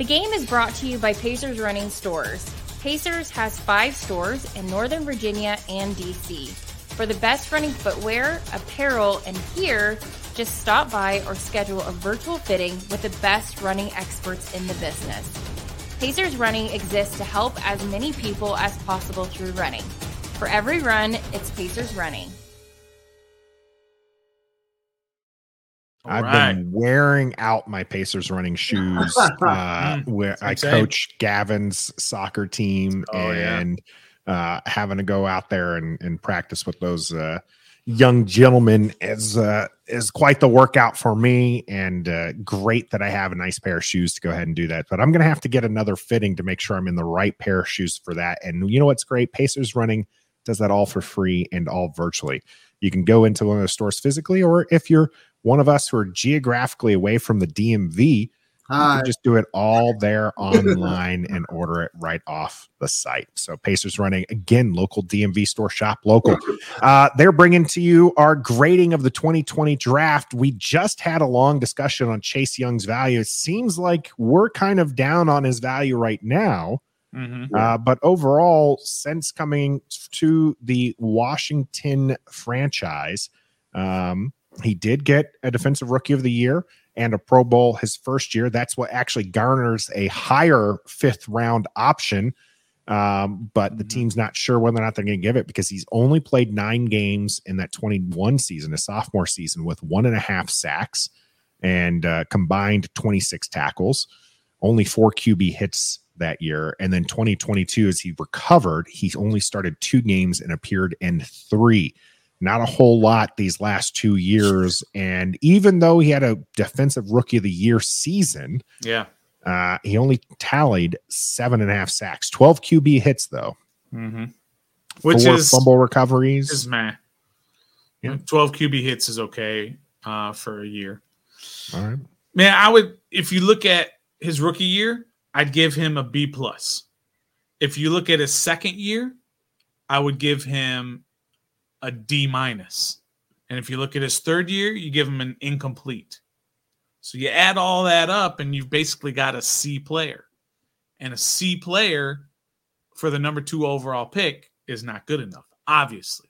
The game is brought to you by Pacers Running Stores. Pacers has five stores in Northern Virginia and DC. For the best running footwear, apparel, and gear, just stop by or schedule a virtual fitting with the best running experts in the business. Pacers Running exists to help as many people as possible through running. For every run, it's Pacers Running. All I've right. been wearing out my Pacers running shoes. Uh, hmm. where I coach Gavin's soccer team oh, and yeah. uh, having to go out there and, and practice with those uh, young gentlemen is uh, is quite the workout for me. And uh, great that I have a nice pair of shoes to go ahead and do that. But I'm going to have to get another fitting to make sure I'm in the right pair of shoes for that. And you know what's great? Pacers running does that all for free and all virtually. You can go into one of the stores physically, or if you're one of us who are geographically away from the DMV, Hi. just do it all there online and order it right off the site. So Pacers running again, local DMV store shop, local. Uh, they're bringing to you our grading of the 2020 draft. We just had a long discussion on Chase Young's value. It seems like we're kind of down on his value right now. Mm-hmm. Uh, but overall, since coming to the Washington franchise, um, he did get a defensive rookie of the year and a Pro Bowl his first year. That's what actually garners a higher fifth round option. Um, but the mm-hmm. team's not sure whether or not they're going to give it because he's only played nine games in that 21 season, a sophomore season, with one and a half sacks and uh, combined 26 tackles, only four QB hits that year. And then 2022, as he recovered, he only started two games and appeared in three not a whole lot these last two years. And even though he had a defensive rookie of the year season, yeah, uh, he only tallied seven and a half sacks, 12 QB hits, though. Mm-hmm. Which Four is fumble recoveries. Is meh. Yeah. 12 QB hits is okay uh, for a year. All right. Man, I would, if you look at his rookie year, I'd give him a B plus. If you look at his second year, I would give him a D minus. And if you look at his third year, you give him an incomplete. So you add all that up and you've basically got a C player. And a C player for the number two overall pick is not good enough, obviously.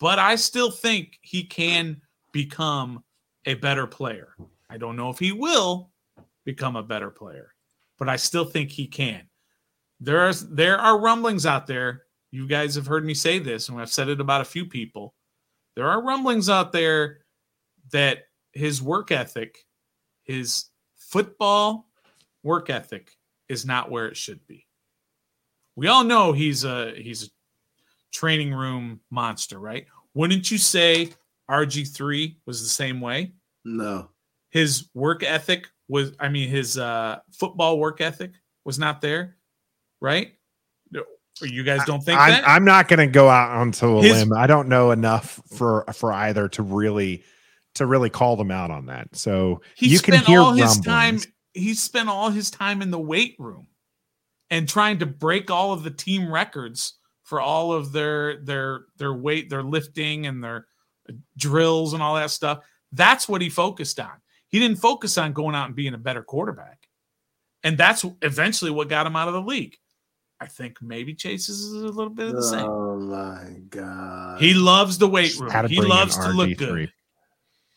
But I still think he can become a better player. I don't know if he will become a better player, but I still think he can. There are there are rumblings out there you guys have heard me say this, and I've said it about a few people. There are rumblings out there that his work ethic, his football work ethic, is not where it should be. We all know he's a he's a training room monster, right? Wouldn't you say RG3 was the same way? No. His work ethic was I mean his uh football work ethic was not there, right? You guys don't think I, that? I'm not going to go out onto a His, limb. I don't know enough for for either to really to really call them out on that. So you can hear all his time. He spent all his time in the weight room and trying to break all of the team records for all of their their their weight, their lifting, and their drills and all that stuff. That's what he focused on. He didn't focus on going out and being a better quarterback. And that's eventually what got him out of the league. I think maybe Chase is a little bit of the same. Oh my god. He loves the weight room. He loves to look good.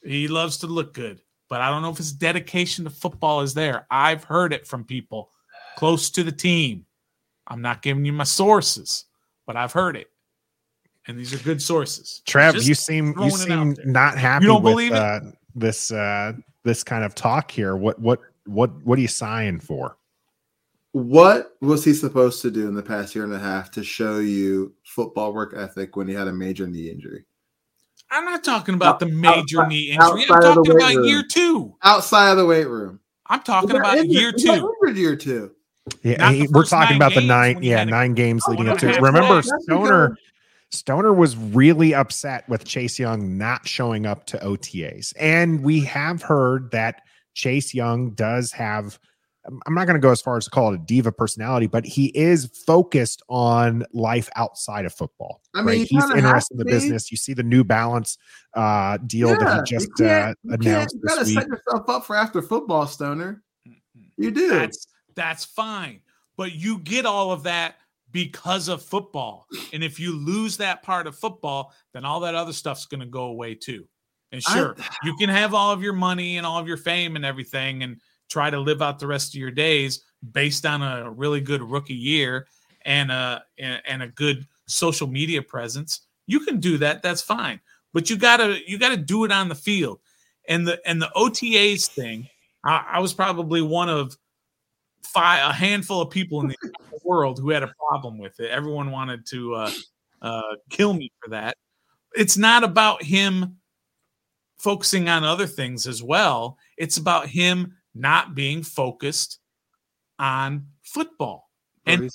He loves to look good. But I don't know if his dedication to football is there. I've heard it from people close to the team. I'm not giving you my sources, but I've heard it. And these are good sources. Trev, Just you seem you seem not happy you don't with believe uh, this uh, this kind of talk here. What what what what are you sighing for? What was he supposed to do in the past year and a half to show you football work ethic when he had a major knee injury? I'm not talking about the major outside, knee injury. I'm talking about room. year two. Outside of the weight room. I'm talking about injured, year two. Year two. Yeah, he, we're talking about the nine, yeah, nine games oh, leading up to. Remember, Stoner, Stoner was really upset with Chase Young not showing up to OTAs, and we have heard that Chase Young does have I'm not going to go as far as to call it a diva personality, but he is focused on life outside of football. I mean, right? he's interested in the business. You see the New Balance uh, deal yeah, that he just uh, announced. You got to set yourself up for after football, Stoner. You do. That's That's fine. But you get all of that because of football. And if you lose that part of football, then all that other stuff's going to go away too. And sure, I, you can have all of your money and all of your fame and everything and try to live out the rest of your days based on a really good rookie year and a and a good social media presence. You can do that. That's fine. But you gotta you gotta do it on the field. And the and the OTAs thing, I, I was probably one of five a handful of people in the world who had a problem with it. Everyone wanted to uh, uh, kill me for that. It's not about him focusing on other things as well. It's about him not being focused on football. and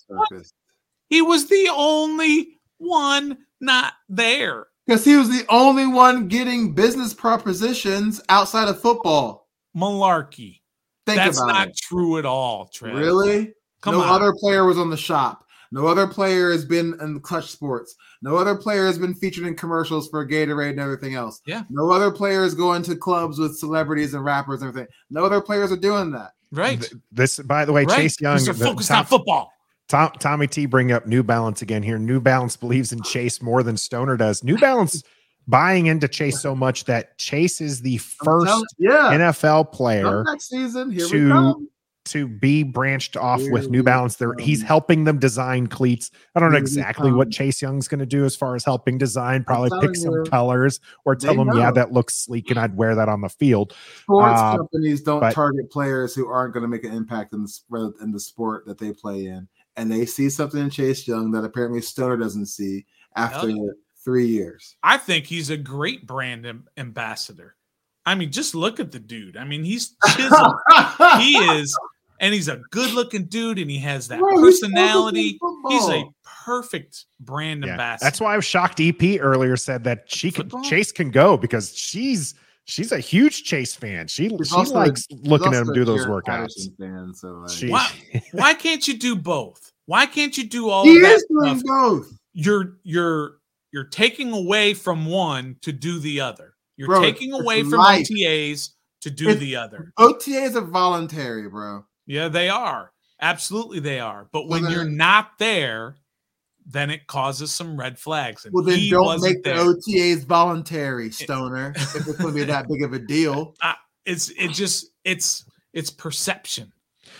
he was the only one not there. Because he was the only one getting business propositions outside of football. Malarkey. Think That's not it. true at all, Trev. Really? Come no on. other player was on the shop. No other player has been in Klutch Sports. No other player has been featured in commercials for Gatorade and everything else. Yeah. No other players going to clubs with celebrities and rappers and everything. No other players are doing that. Right. This, by the way, right. Chase Young. They're focused top, on football. Tom, Tommy T bring up New Balance again here. New Balance believes in Chase more than Stoner does. New Balance buying into Chase so much that Chase is the first yeah. NFL player next season. Here to to be branched off Here with New Balance. There, he's helping them design cleats. I don't know exactly what Chase Young's going to do as far as helping design. Probably pick some you, colors or tell them, know. yeah, that looks sleek, and I'd wear that on the field. Sports uh, companies don't but, target players who aren't going to make an impact in the in the sport that they play in, and they see something in Chase Young that apparently Stoner doesn't see after yeah. three years. I think he's a great brand ambassador. I mean, just look at the dude. I mean, he's chiseled. he is and he's a good looking dude and he has that Bro, personality. He's, he's, a perfect brand yeah, ambassador. That's why I was shocked. EP earlier said that she can Chase can go because she's she's a huge Chase fan. She she's she likes a, looking at him do those workouts. Fan, so like. she, why, why can't you do both? Why can't you do all he of that doing stuff? both? You're you're you're taking away from one to do the other. You're bro, taking away from life. OTAs to do it's, the other. OTAs are voluntary, bro. Yeah, they are. Absolutely, they are. But when you're not there, then it causes some red flags. And well, then don't make there. the OTAs voluntary, Stoner. if it's going to be that big of a deal, uh, it's it just it's it's perception.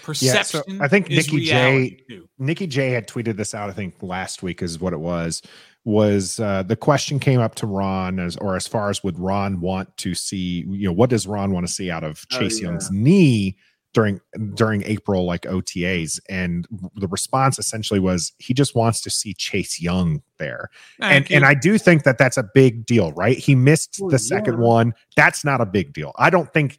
Perception. Yeah, so I think Nikki J. Too. Nikki J. had tweeted this out. I think last week is what it was. Was uh, the question came up to Ron as or as far as would Ron want to see? You know, what does Ron want to see out of oh, Chase oh, yeah. Young's knee? During during April like OTAs and the response essentially was he just wants to see Chase Young there. Ah, and and I do think that that's a big deal, right? He missed the second one. That's not a big deal. I don't think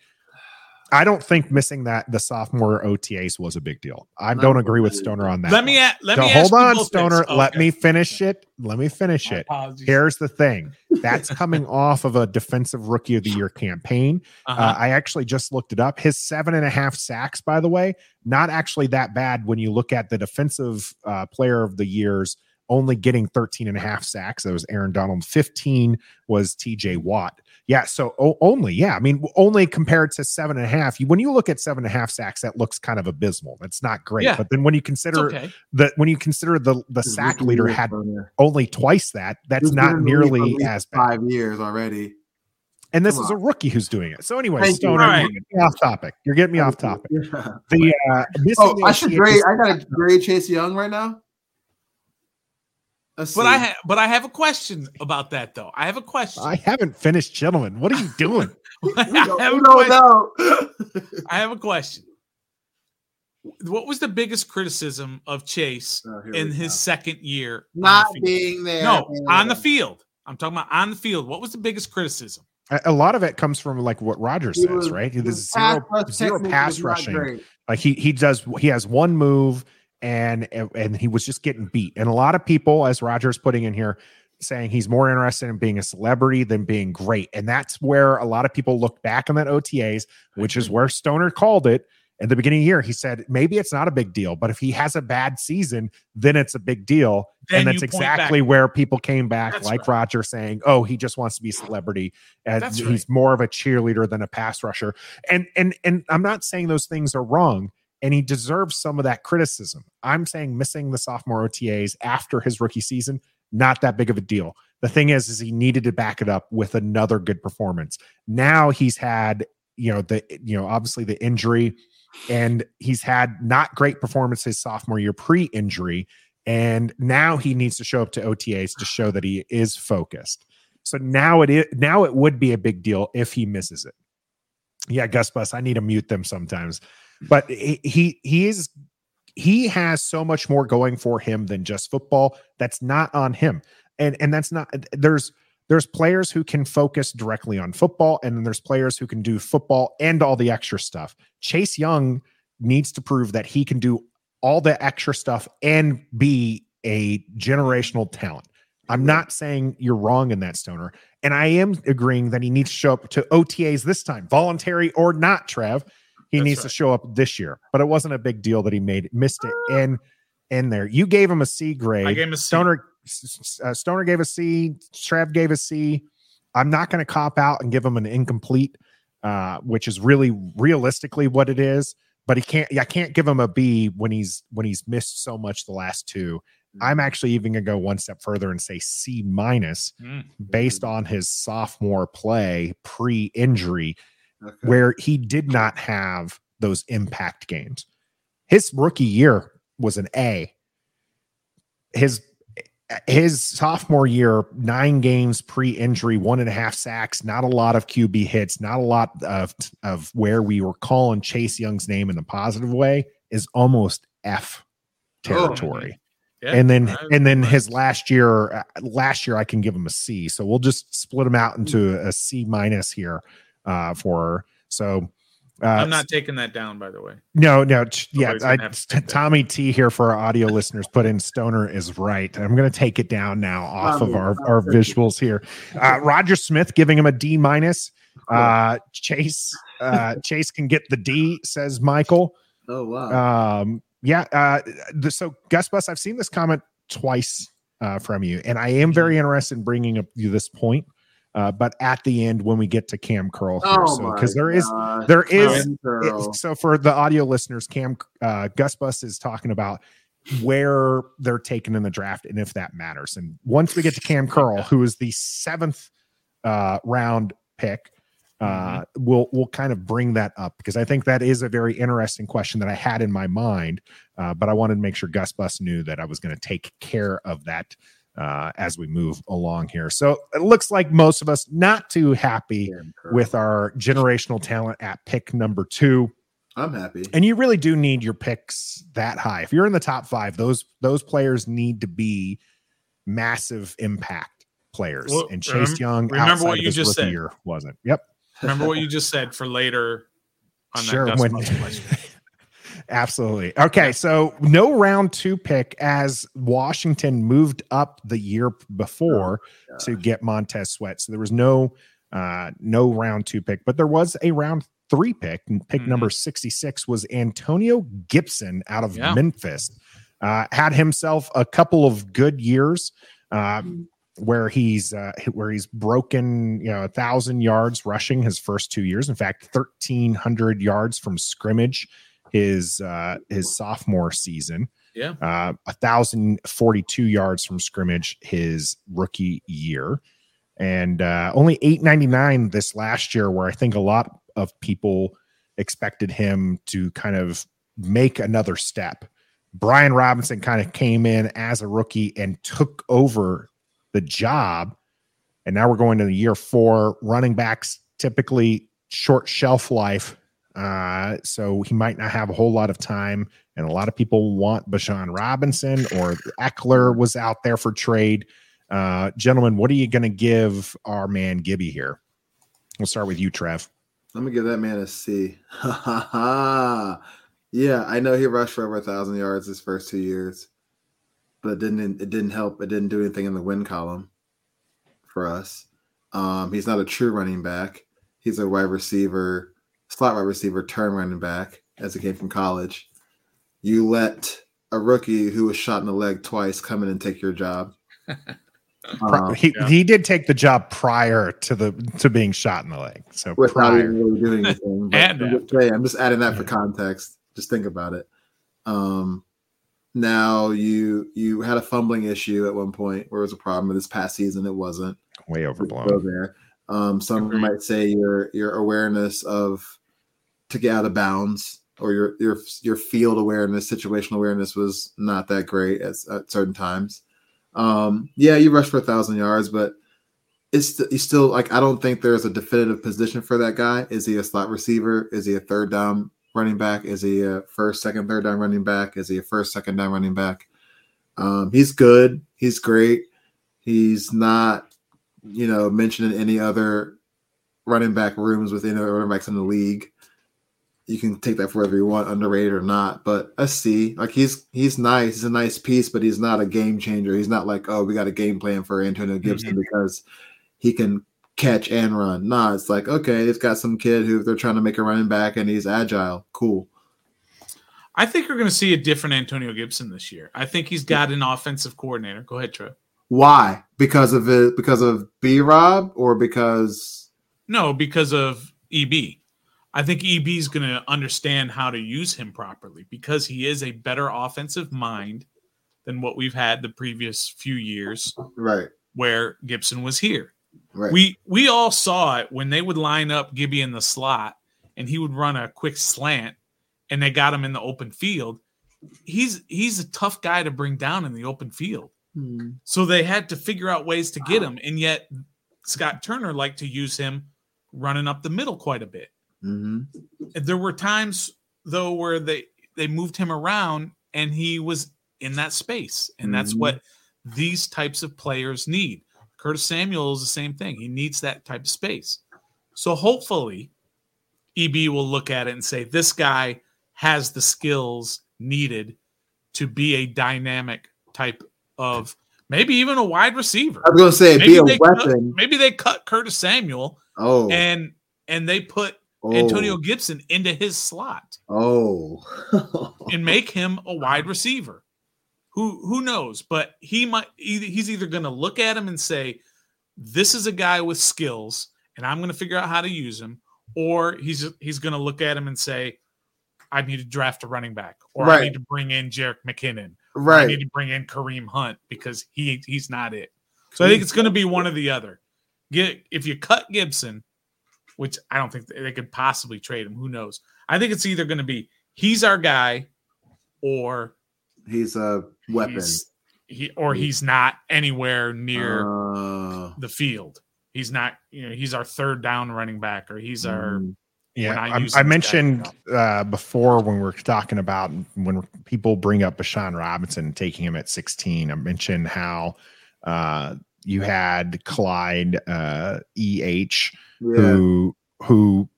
I don't think missing that the sophomore OTAs was a big deal. I don't agree with Stoner on that. Let one. me a- let so me hold on, Stoner. Oh, let okay. me finish it. Let me finish My it. Apologies. Here's the thing. That's coming off of a defensive rookie of the year campaign. Uh-huh. Uh, I actually just looked it up. His seven and a half sacks, by the way, not actually that bad when you look at the defensive uh, player of the years only getting 13 and a half sacks. That was Aaron Donald. 15 was TJ Watt. Yeah. So o- only, yeah. I mean, only compared to seven and a half. You, when you look at seven and a half sacks, that looks kind of abysmal. That's not great. Yeah. But then when you consider okay. that, when you consider the the sack leader had only twice that, that's not nearly as bad. Five years already. And this Come is on. a rookie who's doing it. So anyway, Stoner, right. you're getting me off topic. You're getting me off topic. Yeah. The uh, oh, I should grade. I got to grade Chase Young right now. Let's but see. I ha- but I have a question about that though. I have a question. I haven't finished, gentlemen. What are you doing? I, have I have a question. What was the biggest criticism of Chase oh, in his go. second year? Not the being there. No, on the field. I'm talking about on the field. What was the biggest criticism? A lot of it comes from like what Roger says, was, right? There's zero, zero pass rushing. Like he he does he has one move and and he was just getting beat. And a lot of people, as Roger's putting in here, saying he's more interested in being a celebrity than being great. And that's where a lot of people look back on that OTAs, which is mm-hmm. where Stoner called it at the beginning of the year. He said maybe it's not a big deal, but if he has a bad season, then it's a big deal. Then and that's exactly back. where people came back, that's like right. Roger saying, "Oh, he just wants to be a celebrity, and that's he's right. more of a cheerleader than a pass rusher." And and and I'm not saying those things are wrong and he deserves some of that criticism. I'm saying missing the sophomore OTAs after his rookie season, not that big of a deal. The thing is, is he needed to back it up with another good performance. Now he's had, you know, the you know, obviously the injury, and he's had not great performances sophomore year pre-injury, and now he needs to show up to OTAs to show that he is focused. So now it is now it would be a big deal if he misses it. Yeah, Gus Bus, I need to mute them sometimes. But he he is he has so much more going for him than just football. That's not on him. And and that's not there's there's players who can focus directly on football and then there's players who can do football and all the extra stuff. Chase Young needs to prove that he can do all the extra stuff and be a generational talent. I'm not saying you're wrong in that stoner. And I am agreeing that he needs to show up to OTAs this time, voluntary or not, Trev. He That's needs right. to show up this year. But it wasn't a big deal that he made missed it in in there. You gave him a C grade. I gave him a C. Stoner uh, Stoner gave a C, Trev gave a C. I'm not going to cop out and give him an incomplete, uh, which is really realistically what it is. But he can't. I can't give him a B when he's when he's missed so much the last two. I'm actually even going to go one step further and say C minus mm. based on his sophomore play pre injury, okay. where he did not have those impact games. His rookie year was an A. His his sophomore year, nine games pre-injury, one and a half sacks, not a lot of QB hits, not a lot of of where we were calling Chase Young's name in a positive way, is almost F oh, territory. Oh, yeah, and then and then his last year uh, last year I can give him a C. So we'll just split him out into a C minus here uh for so uh, I'm not taking that down, by the way. No, no, yeah. I, Tommy T here for our audio listeners put in Stoner is right. I'm going to take it down now off of our, our visuals here. Uh, Roger Smith giving him a D minus. Uh, Chase uh, Chase can get the D, says Michael. Oh wow. Um, yeah. Uh, the, so Gus Bus, I've seen this comment twice uh, from you, and I am very mm-hmm. interested in bringing up you this point. Uh, but at the end, when we get to Kam Curl, here, oh so because there is there is it, so for the audio listeners, Kam uh, Gus Bus is talking about where they're taken in the draft and if that matters. And once we get to Kam Curl, who is the seventh uh, round pick, uh, mm-hmm. we'll we'll kind of bring that up because I think that is a very interesting question that I had in my mind, uh, but I wanted to make sure Gus Bus knew that I was going to take care of that uh, as we move along here. So it looks like most of us not too happy with our generational talent at pick number two. I'm happy, and you really do need your picks that high. If you're in the top five, those those players need to be massive impact players. Well, and Chase Young, remember what you just said, year wasn't. Yep. Remember what you just said for later on sure, that when, Absolutely. Okay, so no round two pick as Washington moved up the year before oh, to get Montez Sweat. So there was no uh no round two pick, but there was a round three pick. And pick mm-hmm. number 66 was Antonio Gibson out of yeah. Memphis. Uh, had himself a couple of good years. Um, where he's uh, where he's broken you know a thousand yards rushing his first two years. In fact, thirteen hundred yards from scrimmage his uh, his sophomore season. Yeah, uh, thousand forty two yards from scrimmage his rookie year, and uh, only eight ninety nine this last year. Where I think a lot of people expected him to kind of make another step. Brian Robinson kind of came in as a rookie and took over the job. And now we're going to the year four. Running backs typically short shelf life. Uh, so he might not have a whole lot of time. And a lot of people want Bijan Robinson or Ekeler was out there for trade. Uh, gentlemen, what are you going to give our man Gibby here? We'll start with you, Trev. I'm gonna give that man a C. yeah, I know he rushed for over a thousand yards his first two years but it didn't it didn't help. It didn't do anything in the win column for us. Um, he's not a true running back. He's a wide receiver, slot wide receiver, turn running back as he came from college. You let a rookie who was shot in the leg twice come in and take your job. Um, he yeah. he did take the job prior to the to being shot in the leg. So without prior. even really doing anything. and I'm just, saying, I'm just adding that yeah. for context. Just think about it. Um, now you you had a fumbling issue at one point where it was a problem. This past season, it wasn't way overblown. There, um, some Agreed. might say your your awareness of to get out of bounds or your your your field awareness, situational awareness was not that great at, at certain times. Um, yeah, you rushed for a thousand yards, but it's he's still like I don't think there's a definitive position for that guy. Is he a slot receiver? Is he a third down running back? Is he a first, second, third down running back? Is he a first, second down running back? Um, he's good. He's great. He's not, you know, mentioned in any other running back rooms with any other running backs in the league. You can take that for whatever you want, underrated or not. But a C, like he's he's nice. He's a nice piece, but he's not a game changer. He's not like, oh, we got a game plan for Antonio Gibson mm-hmm. because he can catch and run. Nah, it's like okay, it's got some kid who they're trying to make a running back and he's agile. Cool. I think we're going to see a different Antonio Gibson this year. I think he's got an offensive coordinator. Go ahead, Trev. Why? Because of it? Because of B Rob or because? No, because of EB. I think EB is going to understand how to use him properly because he is a better offensive mind than what we've had the previous few years. Right. Where Gibson was here. Right. We we all saw it when they would line up Gibby in the slot and he would run a quick slant and they got him in the open field. He's he's a tough guy to bring down in the open field. Hmm. So they had to figure out ways to get him, and yet Scott Turner liked to use him running up the middle quite a bit. Mm-hmm. There were times though where they they moved him around and he was in that space, and mm-hmm. that's what these types of players need. Curtis Samuel is the same thing. He needs that type of space. So hopefully, EB will look at it and say, this guy has the skills needed to be a dynamic type of maybe even a wide receiver. I was going to say, maybe be a weapon. Cut, maybe they cut Curtis Samuel. Oh, and and they put oh. Antonio Gibson into his slot. Oh, and make him a wide receiver who who knows? But he might. He's either going to look at him and say, "This is a guy with skills, and I'm going to figure out how to use him," or he's he's going to look at him and say, "I need to draft a running back, or right. I need to bring in Jerick McKinnon, right? I need to bring in Kareem Hunt because he he's not it." So I think it's going to be one or the other. Get if you cut Gibson, which I don't think they could possibly trade him. Who knows? I think it's either going to be he's our guy, or he's a weapon. He's, he or he's not anywhere near uh, the field. He's not. You know, he's our third down running back, or he's our. Mm. Yeah, I, I mentioned uh, before when we are talking about when people bring up Bijan Robinson taking him at 16. I mentioned how uh, you had Clyde uh, Eh, yeah. who who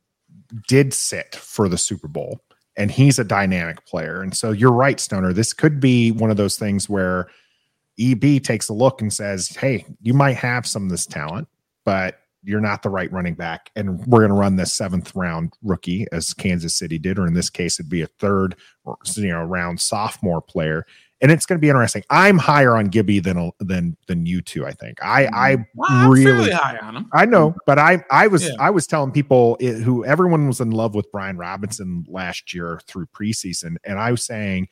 did sit for the Super Bowl and he's a dynamic player. And so you're right, Stoner. This could be one of those things where EB takes a look and says, Hey, you might have some of this talent, but you're not the right running back. And we're going to run this seventh round rookie as Kansas City did, or in this case, it'd be a third or, you know, round sophomore player and it's going to be interesting. I'm higher on Gibby than than than you two. I think I I mm. well, really high on him. I know, but I I was yeah. I was telling people it, who everyone was in love with Brian Robinson last year through preseason, and I was saying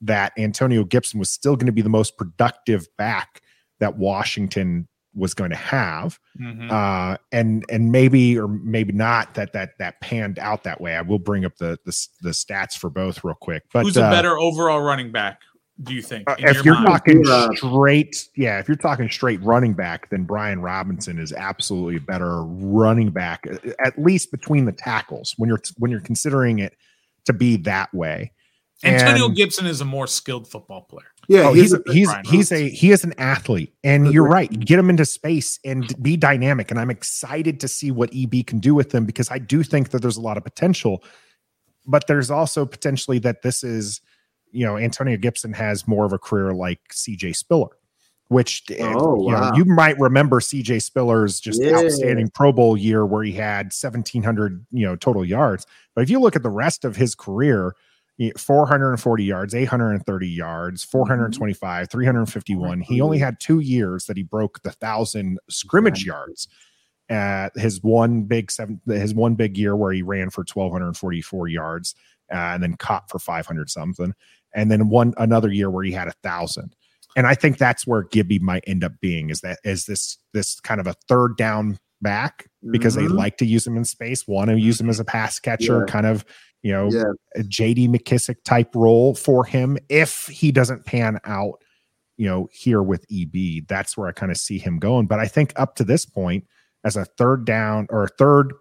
that Antonio Gibson was still going to be the most productive back that Washington was going to have mm-hmm. uh and and maybe or maybe not that that that panned out that way i will bring up the the, the stats for both real quick but who's a uh, better overall running back do you think? Uh, if you're mind? talking straight, yeah, if you're talking straight running back, then Brian Robinson is absolutely a better running back, uh, uh, at least between the tackles when you're when you're considering it to be that way. Antonio and, Gibson is a more skilled football player. Yeah, oh, he's he's he's, he's a he is an athlete, and you're right. Get him into space and be dynamic. And I'm excited to see what EB can do with them because I do think that there's a lot of potential, but there's also potentially that this is you know, Antonio Gibson has more of a career like CJ Spiller, which oh, you, wow. know, you might remember CJ Spiller's just yeah. outstanding Pro Bowl year where he had 1700, you know, total yards. But if you look at the rest of his career, 440 yards, 830 yards, mm-hmm. 425, 351. He only had two years that he broke the thousand scrimmage yards. At his one big seven, his one big year where he ran for 1244 yards uh, and then caught for 500 something. And then one another year where he had a thousand. And I think that's where Gibby might end up being is that is this this kind of a third down back because mm-hmm. they like to use him in space, want to use him as a pass catcher, yeah. kind of you know, yeah. a JD McKissic type role for him if he doesn't pan out, you know, here with EB. That's where I kind of see him going. But I think up to this point, as a third down or third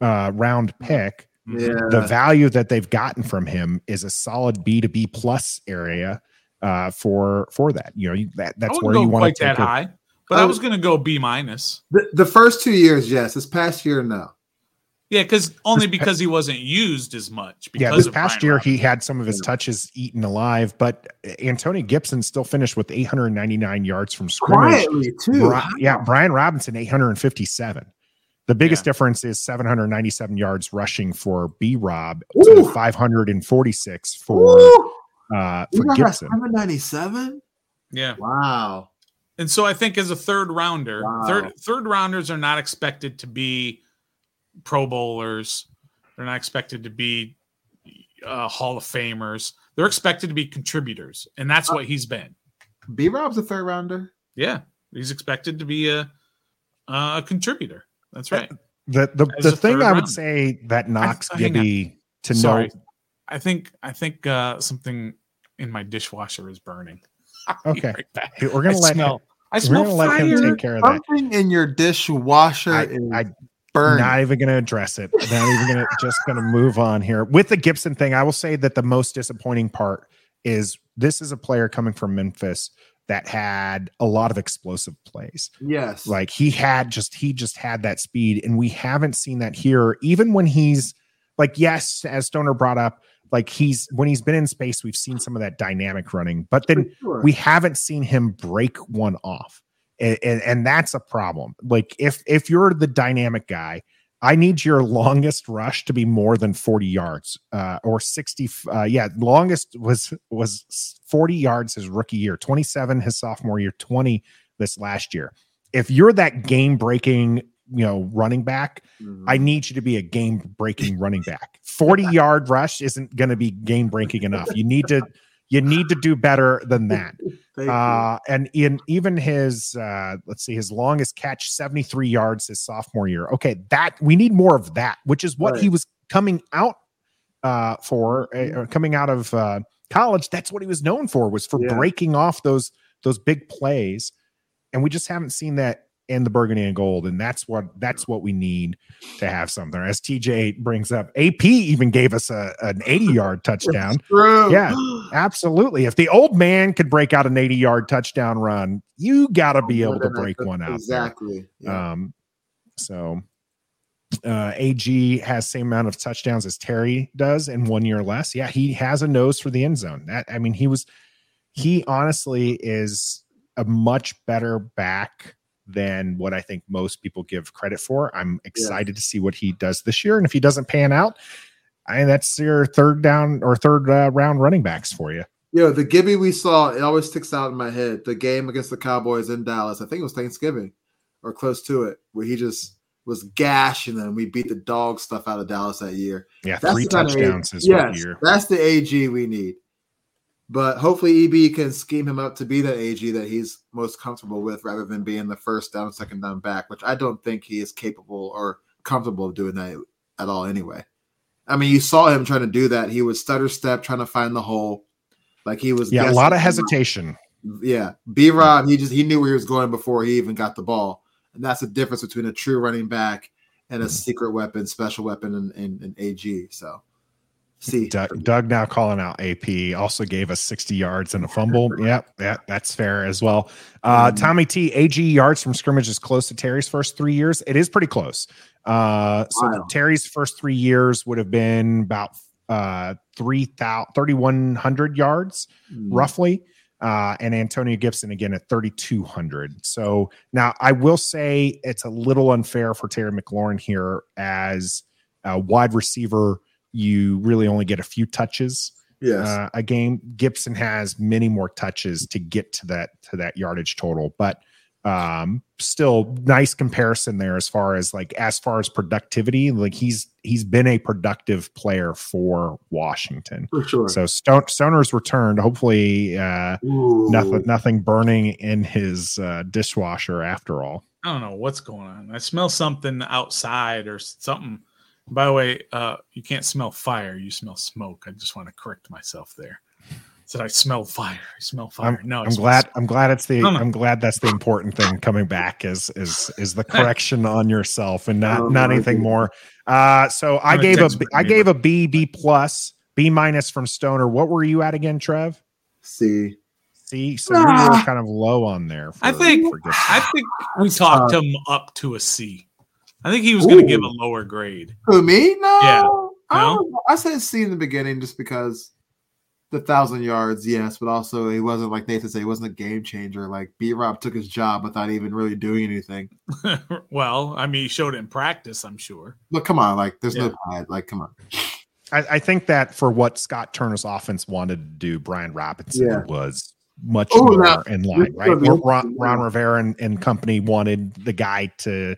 uh, round pick, yeah. the value that they've gotten from him is a solid B to B plus area uh, for for that. You know, that that's where you want to take that high. But I was going to go B minus. The, the first two years, yes. This past year, no. Yeah, because only because he wasn't used as much. yeah, this past Brian year Robinson. he had some of his touches eaten alive, but Antonio Gibson still finished with 899 yards from scrimmage. Quietly too. Bri- yeah, Brian Robinson 857. The biggest yeah. difference is 797 yards rushing for B Rob to 546 for uh for Gibson. 797. Yeah. Wow. And so I think as a third rounder, wow. third third rounders are not expected to be Pro Bowlers. They're not expected to be uh, Hall of Famers. They're expected to be contributors, and that's what he's been. B Rob's a third rounder. Yeah, he's expected to be a a contributor. That's right. The the, the thing I would say that knocks I, Gibby to Sorry. know. I think I think uh, something in my dishwasher is burning. okay, right we're gonna I let smell, him. I smell we're gonna fire. let him take care of that. Something in your dishwasher I, is I, Burn. Not even going to address it. Not even going to just going to move on here with the Gibson thing. I will say that the most disappointing part is this is a player coming from Memphis that had a lot of explosive plays. Yes. Like he had just he just had that speed and we haven't seen that here even when he's like yes as Stoner brought up like he's when he's been in space we've seen some of that dynamic running but then sure. we haven't seen him break one off and, and, and that's a problem. Like if if you're the dynamic guy, I need your longest rush to be more than 40 yards uh, or 60. Uh, yeah, longest was was 40 yards his rookie year, 27 his sophomore year, 20 this last year. If you're that game breaking, you know, running back, mm-hmm. I need you to be a game breaking running back. 40 yard rush isn't going to be game breaking enough. You need to you need to do better than that. uh, and in even his, uh, let's see, his longest catch, 73 yards his sophomore year. Okay, that we need more of that, which is what right. he was coming out uh, for, uh, coming out of uh, college. That's what he was known for, was for yeah. breaking off those those big plays. And we just haven't seen that in the burgundy and gold and that's what that's what we need to have something. As tj brings up ap even gave us a, an 80 yard touchdown. Yeah absolutely. If the old man could break out an 80 yard touchdown run you got to be able to break one out. Exactly. Yeah. um so uh, AG has same amount of touchdowns as Terry does in one year less. Yeah, he has a nose for the end zone. That I mean, he was he honestly is a much better back than what I think most people give credit for. I'm excited yeah. to see what he does this year. And if he doesn't pan out, I that's your third down or third uh, round running backs for you. Yo, the Gibby we saw, it always sticks out in my head. The game against the Cowboys in Dallas, I think it was Thanksgiving or close to it, where he just was gashing them. We beat the dog stuff out of Dallas that year. Yeah, that's three touchdowns his yes, year. That's the AG we need. But hopefully EB can scheme him up to be that AG that he's most comfortable with rather than being the first down, second down back, which I don't think he is capable or comfortable of doing that at all anyway. I mean, you saw him trying to do that. He was stutter step trying to find the hole. Like he was Yeah, a lot of hesitation. Yeah. B Rob, he just he knew where he was going before he even got the ball. And that's the difference between a true running back and a mm-hmm. secret weapon, special weapon, and, and, and AG. So See, Doug, Doug, now calling out AP also gave us 60 yards and a fumble. Yep, yeah, that's fair as well. Uh, mm-hmm. Tommy T, AG yards from scrimmage is close to Terry's first three years. It is pretty close. Uh, so wow. Terry's first three years would have been about uh, 3,100 yards mm. roughly. Uh, and Antonio Gibson again at 3,200. So now I will say it's a little unfair for Terry McLaurin here as a wide receiver you really only get a few touches yes. Uh, a game. Gibson has many more touches to get to that to that yardage total, but um still nice comparison there as far as like as far as productivity like he's he's been a productive player for washington for sure so Stone, stoner's returned hopefully uh Ooh. nothing nothing burning in his uh dishwasher after all i don't know what's going on i smell something outside or something by the way uh you can't smell fire you smell smoke i just want to correct myself there said I smell fire. I smell fire. I'm, no, I'm glad. I'm glad it's the. I'm glad that's the important thing coming back is is is the correction on yourself and not not anything more. Uh, so I gave a I gave a B B plus B minus from Stoner. What were you at again, Trev? C. C. So ah. you were kind of low on there. For, I think. I think we talked uh, him up to a C. I think he was going to give a lower grade. Who me? No. Yeah. No? I, I said C in the beginning just because the thousand yards, yes, but also he wasn't like Nathan said, he wasn't a game changer. Like B Rob took his job without even really doing anything. well, I mean, he showed it in practice, I'm sure. But come on, like there's yeah. no pride. Like, come on. I, I, think that for what Scott Turner's offense wanted to do, Brian Robinson yeah. was much oh, more now, in line, right? Ron, Ron Rivera and, and company wanted the guy to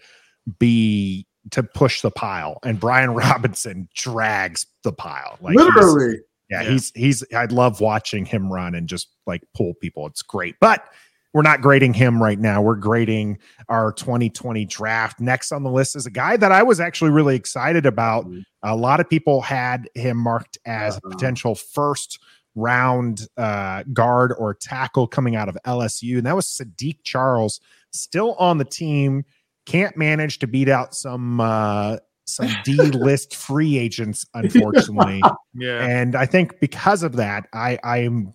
be to push the pile, and Brian Robinson drags the pile. Like literally yeah, yeah, he's he's I love watching him run and just like pull people. It's great. But we're not grading him right now. We're grading our 2020 draft. Next on the list is a guy that I was actually really excited about. Mm-hmm. A lot of people had him marked as uh-huh. a potential first round uh, guard or tackle coming out of LSU, and that was Saahdiq Charles, still on the team. Can't manage to beat out some uh, some D list free agents, unfortunately. yeah. And I think because of that, I I'm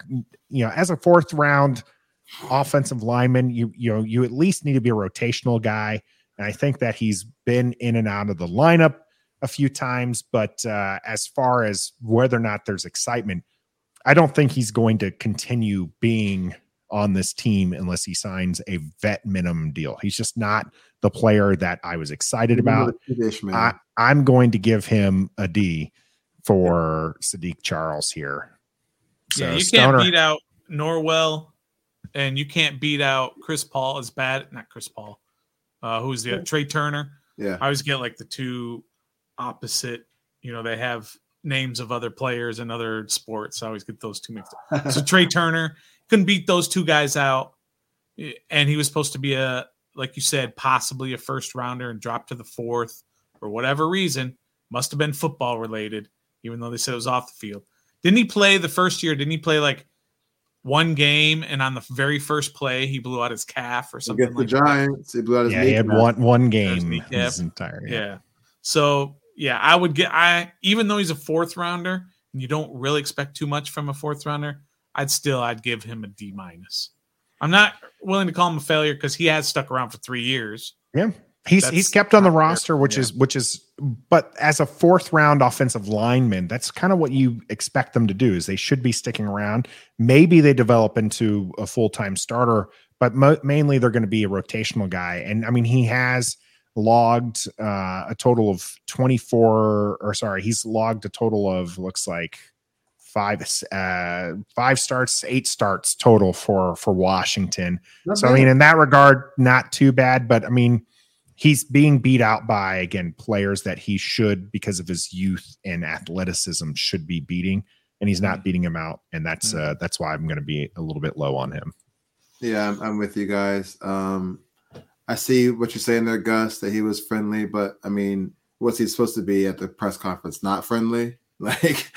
you know, as a fourth round offensive lineman, you you know, you at least need to be a rotational guy. And I think that he's been in and out of the lineup a few times, but uh, as far as whether or not there's excitement, I don't think he's going to continue being on this team unless he signs a vet minimum deal. He's just not the player that I was excited about. I, am going to give him a D for Saahdiq Charles here. So yeah, you Stoner, can't beat out Norwell, and you can't beat out Chris Paul as bad. Not Chris Paul. Uh, who's the Trai Turner? Yeah, I always get like the two opposite. You know, they have names of other players in other sports. I always get those two mixed up. So Trai Turner couldn't beat those two guys out, and he was supposed to be a like you said, possibly a first rounder and dropped to the fourth for whatever reason. Must have been football related, even though they said it was off the field. Didn't he play the first year? Didn't he play like one game and on the very first play he blew out his calf or something? Against like the Giants, that? he blew out his yeah. He had one one game his entire yeah. yeah. So yeah, I would get I even though he's a fourth rounder and you don't really expect too much from a fourth rounder, I'd still I'd give him a D minus. I'm not willing to call him a failure because he has stuck around for three years. Yeah. He's that's he's kept on the roster, which yeah. is which is but as a fourth round offensive lineman, that's kind of what you expect them to do is they should be sticking around. Maybe they develop into a full-time starter, but mo- mainly they're going to be a rotational guy. And I mean, he has logged uh, a total of 24 or sorry, he's logged a total of looks like five uh, five starts, eight starts total for for Washington. Not so bad. I mean, in that regard, not too bad. But I mean, he's being beat out by again players that he should, because of his youth and athleticism, should be beating, and he's not mm. beating him out, and that's mm. uh, that's why I'm going to be a little bit low on him. Yeah, I'm, I'm with you guys. Um, I see what you're saying there, Gus, that he was friendly, but I mean, what's he supposed to be at the press conference? Not friendly. Like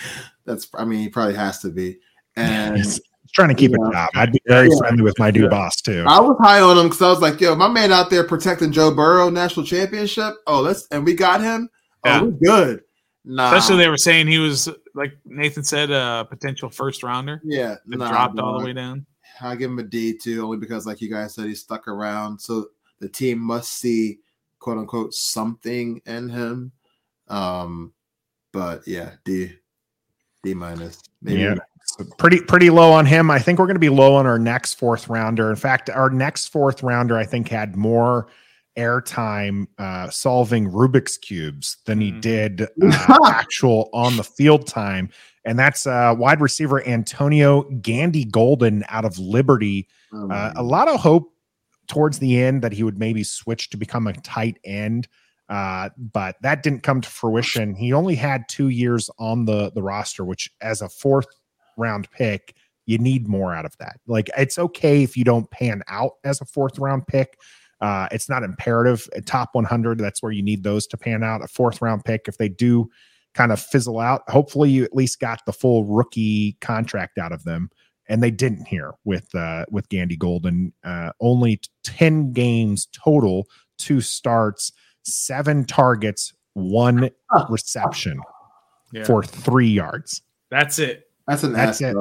that's I mean he probably has to be. And he's trying to keep a job. I'd be very yeah, friendly with my new yeah. boss too. I was high on him because I was like, yo, my man out there protecting Joe Burrow national championship. Oh, let's and we got him. Oh, yeah. we're good. Nah. Especially they were saying he was like Nathan said, a potential first rounder. Yeah, that nah, dropped all the way down. I give him a D too, only because, like you guys said, he stuck around. So the team must see, quote unquote, something in him. Um, but yeah, D, D minus. Yeah, so pretty pretty low on him. I think we're going to be low on our next fourth rounder. In fact, our next fourth rounder, I think, had more airtime uh, solving Rubik's cubes than he mm. did uh, actual on the field time, and that's uh, wide receiver Antonio Gandy Golden out of Liberty. Oh, uh, a lot of hope towards the end that he would maybe switch to become a tight end. Uh, but that didn't come to fruition. He only had two years on the the roster, which as a fourth round pick, you need more out of that. Like it's okay if you don't pan out as a fourth round pick. Uh, it's not imperative. A top 100, that's where you need those to pan out. A fourth round pick, if they do kind of fizzle out, hopefully you at least got the full rookie contract out of them. And they didn't here with uh, with Gandy Golden. Uh, only 10 games total, two starts seven targets, one reception yeah. for three yards. That's it. That's an that's F, it.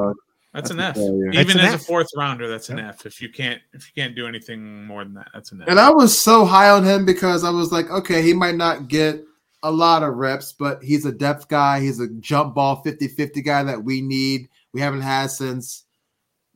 That's, that's an F. Even that's as a fourth rounder, that's an F. If you can't if you can't do anything more than that, that's an F. And I was so high on him because I was like, okay, he might not get a lot of reps, but he's a depth guy. He's a jump ball 50-50 guy that we need. We haven't had since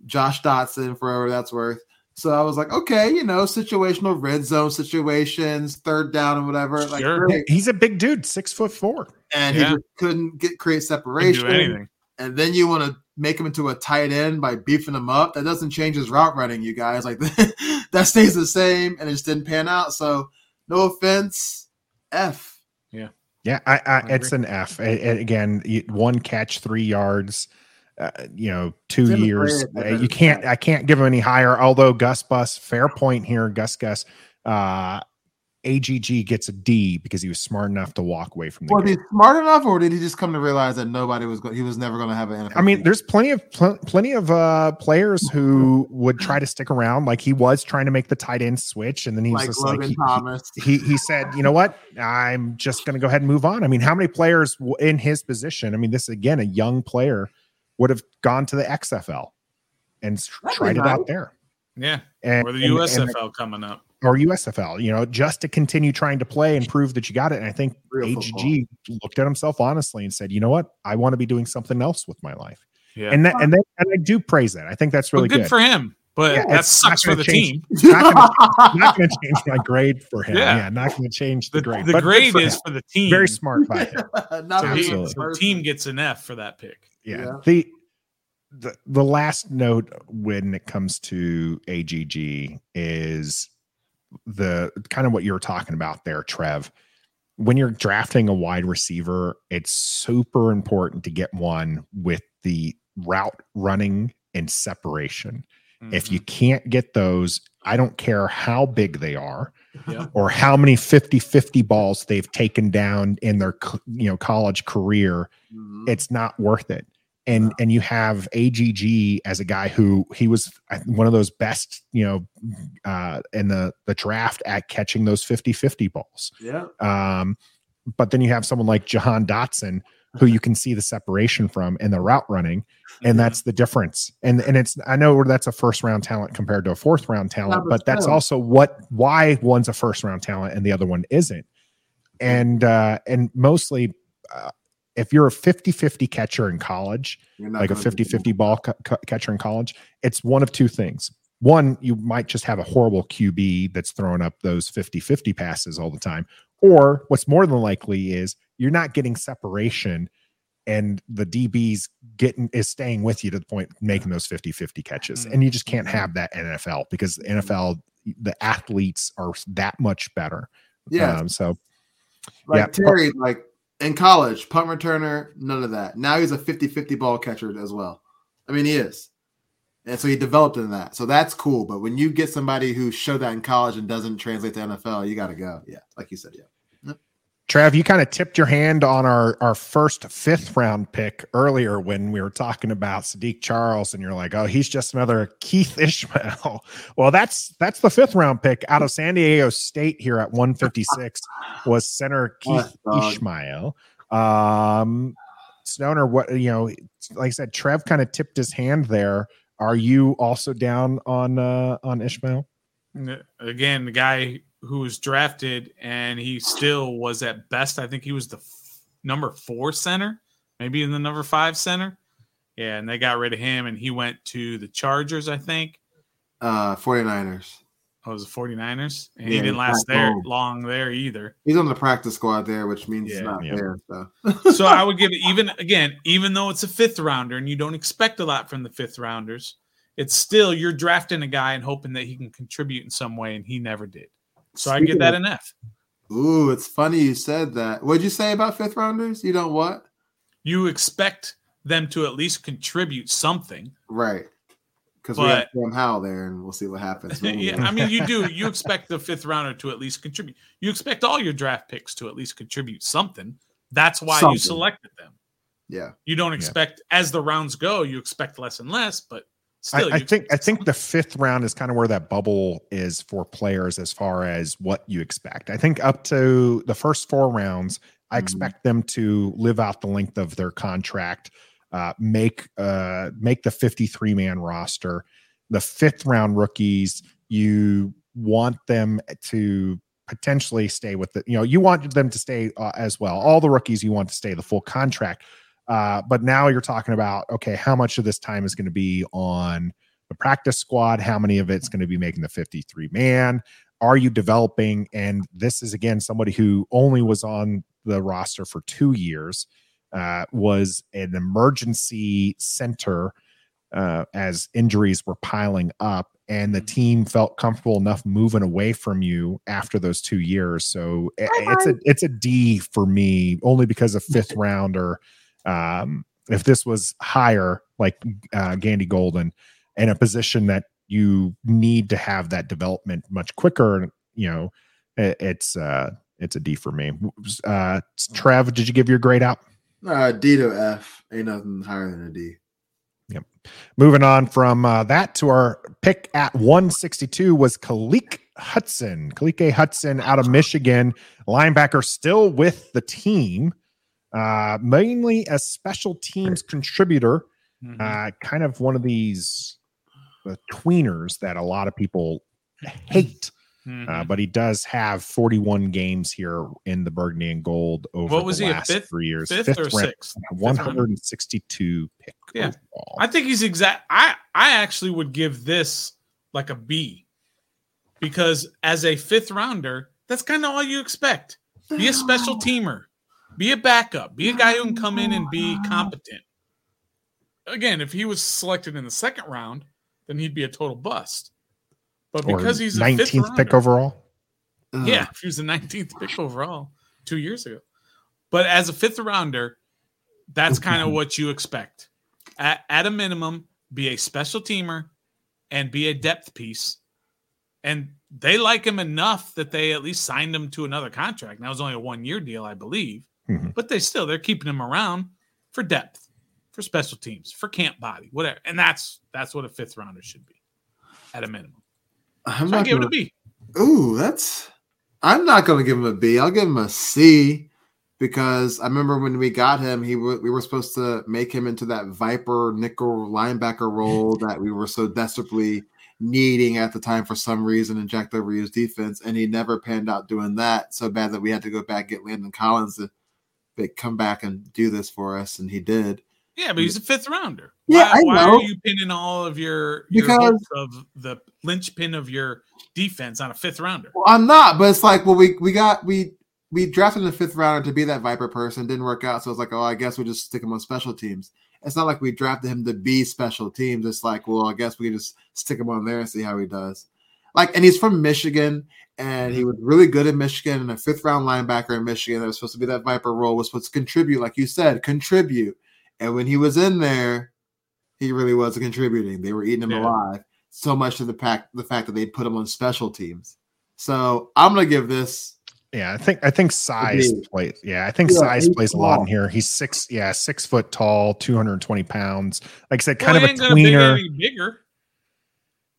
Josh Doctson, forever that's worth. So I was like, okay, you know, situational red zone situations, third down and whatever. Like, sure. he's a big dude, six foot four, and yeah. he couldn't get create separation. And then you want to make him into a tight end by beefing him up. That doesn't change his route running, you guys. Like that stays the same, and it just didn't pan out. So no offense, F. Yeah, yeah, I, I, I it's an F. again, one catch, three yards uh, you know, two years. Uh, you can't. I can't give him any higher. Although Gus Bus, fair point here. Gus Gus, uh, AGG gets a D because he was smart enough to walk away from the. Was game. he smart enough, or did he just come to realize that nobody was going? He was never going to have an. NFL I mean, there's plenty of pl- plenty of uh, players who would try to stick around. Like he was trying to make the tight end switch, and then he was like just Logan like Thomas. He, he, he said, you know what, I'm just going to go ahead and move on. I mean, how many players in his position? I mean, this again a young player would have gone to the XFL and That'd tried it nice. out there. Yeah. And, or the USFL and, and, coming up. Or USFL, you know, just to continue trying to play and prove that you got it. And I think Real AGG football. looked at himself honestly and said, you know what? I want to be doing something else with my life. Yeah. And that, and then, and I do praise that. I think that's really well, good, good, for him. But yeah, that sucks for the change, team. not going to change my grade for him. Yeah, yeah not going to change the, the grade. The grade for is him. for the team. Very smart by him. so he, the team gets an F for that pick. Yeah. yeah. The the the last note when it comes to AGG is the kind of what you're talking about there, Trev. When you're drafting a wide receiver, it's super important to get one with the route running and separation. Mm-hmm. If you mm-hmm. can't get those, I don't care how big they are yeah. or how many 50-50 balls they've taken down in their you know college career, mm-hmm. it's not worth it and and you have AGG as a guy who he was one of those best you know uh in the the draft at catching those 50-50 balls. Yeah. Um but then you have someone like Jahan Dotson who you can see the separation from in the route running and that's the difference. And and it's i know that's a first round talent compared to a fourth round talent but that's also what why one's a first round talent and the other one isn't. And uh and mostly uh, if you're a 50-50 catcher in college like a 50-50 ball ca- catcher in college it's one of two things. One you might just have a horrible qb that's throwing up those 50-50 passes all the time or what's more than likely is you're not getting separation and the db's getting is staying with you to the point making those 50-50 catches and you just can't have that nfl because the nfl the athletes are that much better. Yeah. Um, so like yeah. terry like in college, punt returner, none of that. Now he's a 50 50 ball catcher as well. I mean, he is. And so he developed in that. So that's cool. But when you get somebody who showed that in college and doesn't translate to NFL, you got to go. Yeah. Like you said, yeah. Trav, you kind of tipped your hand on our, our first fifth round pick earlier when we were talking about Saahdiq Charles, and you're like, oh, he's just another Keith Ismael. Well, that's that's the fifth round pick out of San Diego State here at 156 was center Keith Ismael. Um, Stoner, what you know, like I said, Trev kind of tipped his hand there. Are you also down on uh on Ismael? Again, the guy who was drafted, and he still was at best. I think he was the f- number four center, maybe in the number five center. Yeah, and they got rid of him, and he went to the Chargers, I think. Uh, 49ers. Oh, it was the 49ers? And yeah, he didn't last there home. long there either. He's on the practice squad there, which means yeah, he's not yeah. there. So. so I would give it even again, even though it's a fifth rounder and you don't expect a lot from the fifth rounders, it's still you're drafting a guy and hoping that he can contribute in some way, and he never did. So Speaking I get that of, an F. Ooh, it's funny you said that. What'd you say about fifth rounders? You don't what? You expect them to at least contribute something, right? Because we have Sam Howell there, and we'll see what happens. yeah, I mean, you do. You expect the fifth rounder to at least contribute. You expect all your draft picks to at least contribute something. That's why something. you selected them. Yeah. You don't expect yeah. as the rounds go, you expect less and less, but still, I, I think I think the fifth round is kind of where that bubble is for players as far as what you expect. I think up to the first four rounds, I mm-hmm. expect them to live out the length of their contract, uh, make uh, make the 53 man roster. The fifth round rookies, you want them to potentially stay with the you know you want them to stay uh, as well all the rookies you want to stay the full contract uh, but now you're talking about okay, how much of this time is going to be on the practice squad? How many of it's going to be making the 53 man? Are you developing? And this is again somebody who only was on the roster for two years, uh, was an emergency center uh, as injuries were piling up and the mm-hmm. team felt comfortable enough moving away from you after those two years. So Bye-bye. it's a it's a D for me, only because of fifth rounder um, if this was higher, like uh, Gandy Golden, in a position that you need to have that development much quicker, you know, it, it's uh, it's a D for me. Uh, Trev, did you give your grade out? Uh, D to F. Ain't nothing higher than a D. Yep. Moving on from uh, that to our pick at 162 was Khaleke Hudson. Khaleke Hudson out of Michigan, linebacker, still with the team uh, mainly a special teams contributor, mm-hmm. uh, kind of one of these uh, tweeners that a lot of people hate. Uh, mm-hmm. Uh, but he does have 41 games here in the Burgundy and Gold over what was the he, last fifth, three years. Fifth, fifth or sixth? 162 pick. Yeah, overall. I think he's exact. I I actually would give this like a B because as a fifth rounder, that's kind of all you expect. Be a special teamer. Be a backup. Be a guy who can come in and be competent. Again, if he was selected in the second round, then he'd be a total bust. But because or he's a 19th pick overall. Yeah, if he was the 19th pick overall two years ago. But as a fifth rounder, that's kind of what you expect. At, at a minimum, be a special teamer and be a depth piece. And they like him enough that they at least signed him to another contract. Now it's only a one year deal, I believe. Mm-hmm. But they still they're keeping him around for depth, for special teams, for camp body, whatever. And that's that's what a fifth rounder should be at a minimum. I'm so not I give gonna, it a B. Ooh, that's I'm not going to give him a B. I'll give him a C because I remember when we got him, he w- we were supposed to make him into that Viper nickel linebacker role that we were so desperately needing at the time for some reason in Jack Overused defense, and he never panned out doing that so bad that we had to go back get Landon Collins to they come back and do this for us, and he did. Yeah, but he's a fifth rounder. Yeah, why, why are you pinning all of your, your because of the linchpin of your defense on a fifth rounder? Well, I'm not, but it's like, well, we we got we we drafted the fifth rounder to be that Viper person, didn't work out, so it's like, oh, I guess we just stick him on special teams. It's not like we drafted him to be special teams. It's like, well, I guess we just stick him on there and see how he does. Like, and he's from Michigan and he mm-hmm. was really good in Michigan and a fifth round linebacker in Michigan that was supposed to be that Viper role was supposed to contribute, like you said, contribute. And when he was in there, he really wasn't contributing. They were eating him yeah. alive. So much to the fact the fact that they put him on special teams. So I'm gonna give this. Yeah, I think I think size plays. Yeah, I think yeah, size plays tall. a lot in here. He's six, yeah, six foot tall, 220 pounds. Like I said, kind well, of a tweener. Bigger.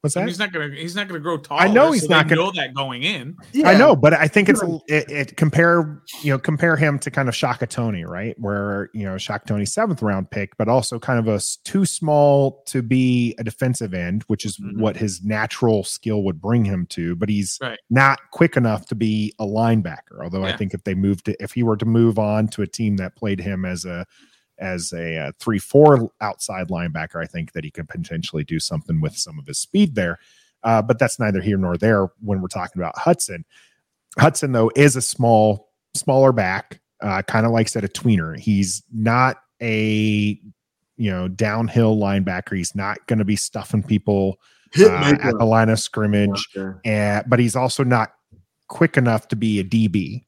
What's that? He's not gonna. He's not gonna grow tall. I know he's so not gonna know that going in. Yeah. I know, but I think it's it, it, compare you know compare him to kind of Shaka Toney, right? Where you know Shaka Toney seventh round pick, but also kind of a too small to be a defensive end, which is mm-hmm. what his natural skill would bring him to. But he's right. not quick enough to be a linebacker. Although yeah. I think if they moved to, if he were to move on to a team that played him as a as a, a uh, three four outside linebacker. I think that he could potentially do something with some of his speed there. Uh, but that's neither here nor there when we're talking about Hudson. Hudson though is a small smaller back, uh, kind of like said a tweener. He's not a you know downhill linebacker. He's not going to be stuffing people uh, at the line of scrimmage, and but he's also not quick enough to be a DB.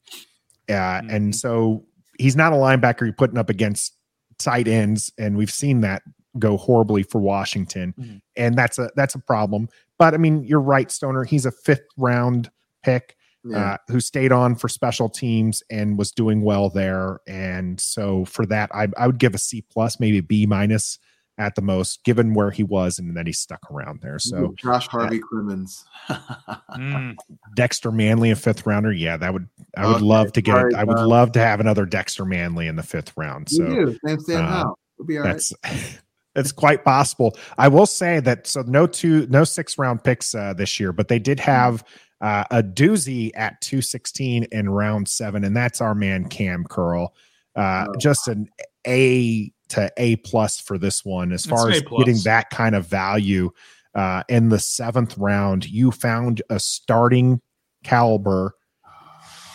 Uh, mm-hmm. And so he's not a linebacker you're putting up against tight ends, and we've seen that go horribly for Washington, mm-hmm. and that's a that's a problem. But I mean, you're right, Stoner. He's a fifth round pick yeah. uh, who stayed on for special teams and was doing well there. And so for that, I, I would give a C plus, maybe B minus at the most, given where he was, and then he stuck around there. So Josh Harvey uh, Clemons, mm. Dexter Manley, a fifth rounder. Yeah, that would I would okay. love to get. Right, I would uh, love to have another Dexter Manley in the fifth round. So you do. Sam Sam uh, We'll be all that's. Right. It's quite possible. I will say that so no two no six round picks uh, this year, but they did have uh, a doozy at 216 in round seven, and that's our man Kam Curl. Uh, oh. Just an A to A plus for this one as far as getting that kind of value. Uh, in the seventh round, you found a starting caliber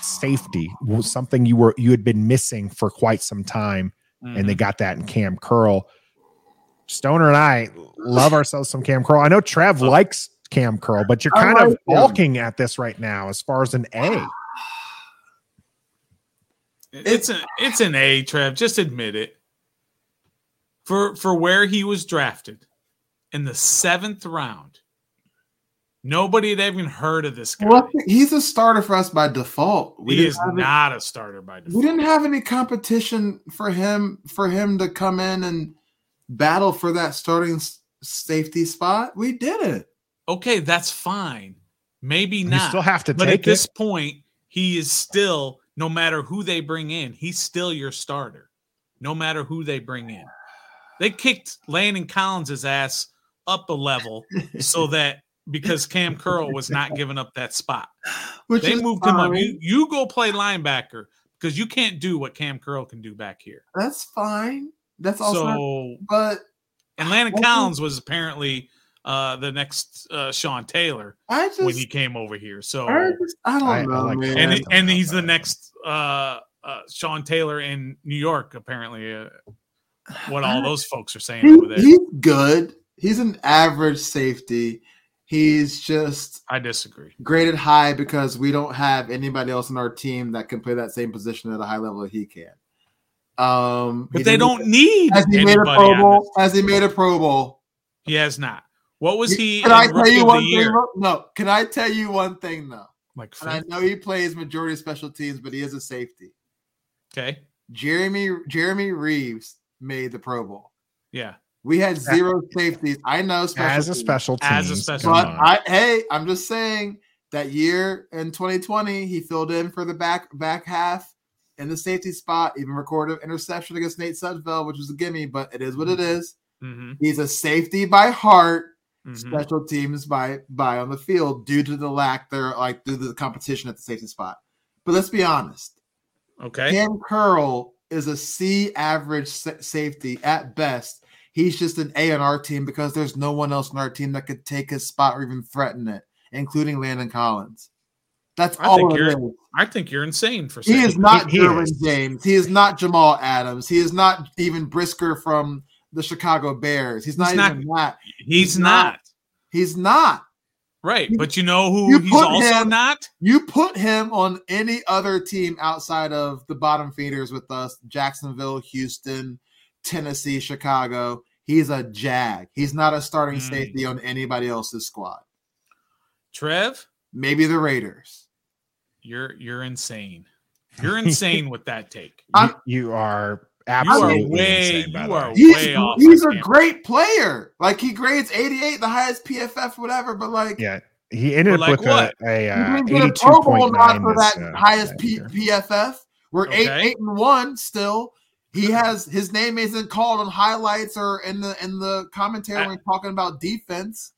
safety, something you were you had been missing for quite some time, mm-hmm. and they mm-hmm. got that in Kam Curl. Stoner and I love ourselves some Kam Curl. I know Trev likes Kam Curl, but you're kind like of balking at this right now as far as an A. It's an it's an A, Trev. Just admit it. For for where he was drafted in the seventh round, nobody had even heard of this guy. Well, he's a starter for us by default. We he is not any, a starter by default. We didn't have any competition for him for him to come in and battle for that starting safety spot. We did it. okay, that's fine. Maybe not. You still have to but at this point, he is still, no matter who they bring in, he's still your starter, no matter who they bring in. They kicked Landon Collins's ass up a level so that because Kam Curl was not giving up that spot. Which they moved fine. him up. You, you go play linebacker because you can't do what Kam Curl can do back here. That's fine. That's also so, but and Landon Collins was apparently uh, the next uh, Sean Taylor just, when he came over here. So I, just, I don't I, know, I like man. And and he's the next uh, uh, Sean Taylor in New York. Apparently, uh, what all those folks are saying he, over there. He's good. He's an average safety. He's just I disagree. Graded high because we don't have anybody else in our team that can play that same position at a high level that he can. Um, but they don't need. Has he made a Pro Bowl? Has he made a Pro Bowl? He has not. What was he? Can I tell you one thing? No. Can I tell you one thing though? Like, and I know he plays majority of special teams, but he is a safety. Okay. Jeremy Jeremy Reaves made the Pro Bowl. Yeah. We had zero safeties. I know as a special team. As a special but I, hey, I'm just saying that year in 2020, he filled in for the back back half in the safety spot, even recorded interception against Nate Sudfeld, which was a gimme, but it is what it is. Mm-hmm. He's a safety by heart mm-hmm. special teams by by on the field due to the lack there, like due to the competition at the safety spot. But let's be honest. Okay. Kam Curl is a C average safety at best. He's just an A on our team because there's no one else on our team that could take his spot or even threaten it, including Landon Collins. That's I all think you're, I think you're insane for saying he is not he, Derwin James. He is not Jamal Adams. He is not even Brisker from the Chicago Bears. He's not he's even not, that. He's, he's not. not. He's not. Right, but you know who you he's also him, not? You put him on any other team outside of the bottom feeders with us, Jacksonville, Houston, Tennessee, Chicago. He's a jag. He's not a starting mm. safety on anybody else's squad. Trev? Maybe the Raiders. You're you're insane. You're insane with that take. You, you are Absolutely you are way, insane, you are he's, way off. He's a great player. Like he grades 88, the highest PFF, whatever. But like, yeah, he ended up with what? a, a uh, 82.9 for that uh, highest P- PFF. We're okay. eight, eight and one still. He has his name isn't called on highlights or in the in the commentary I, when talking about defense.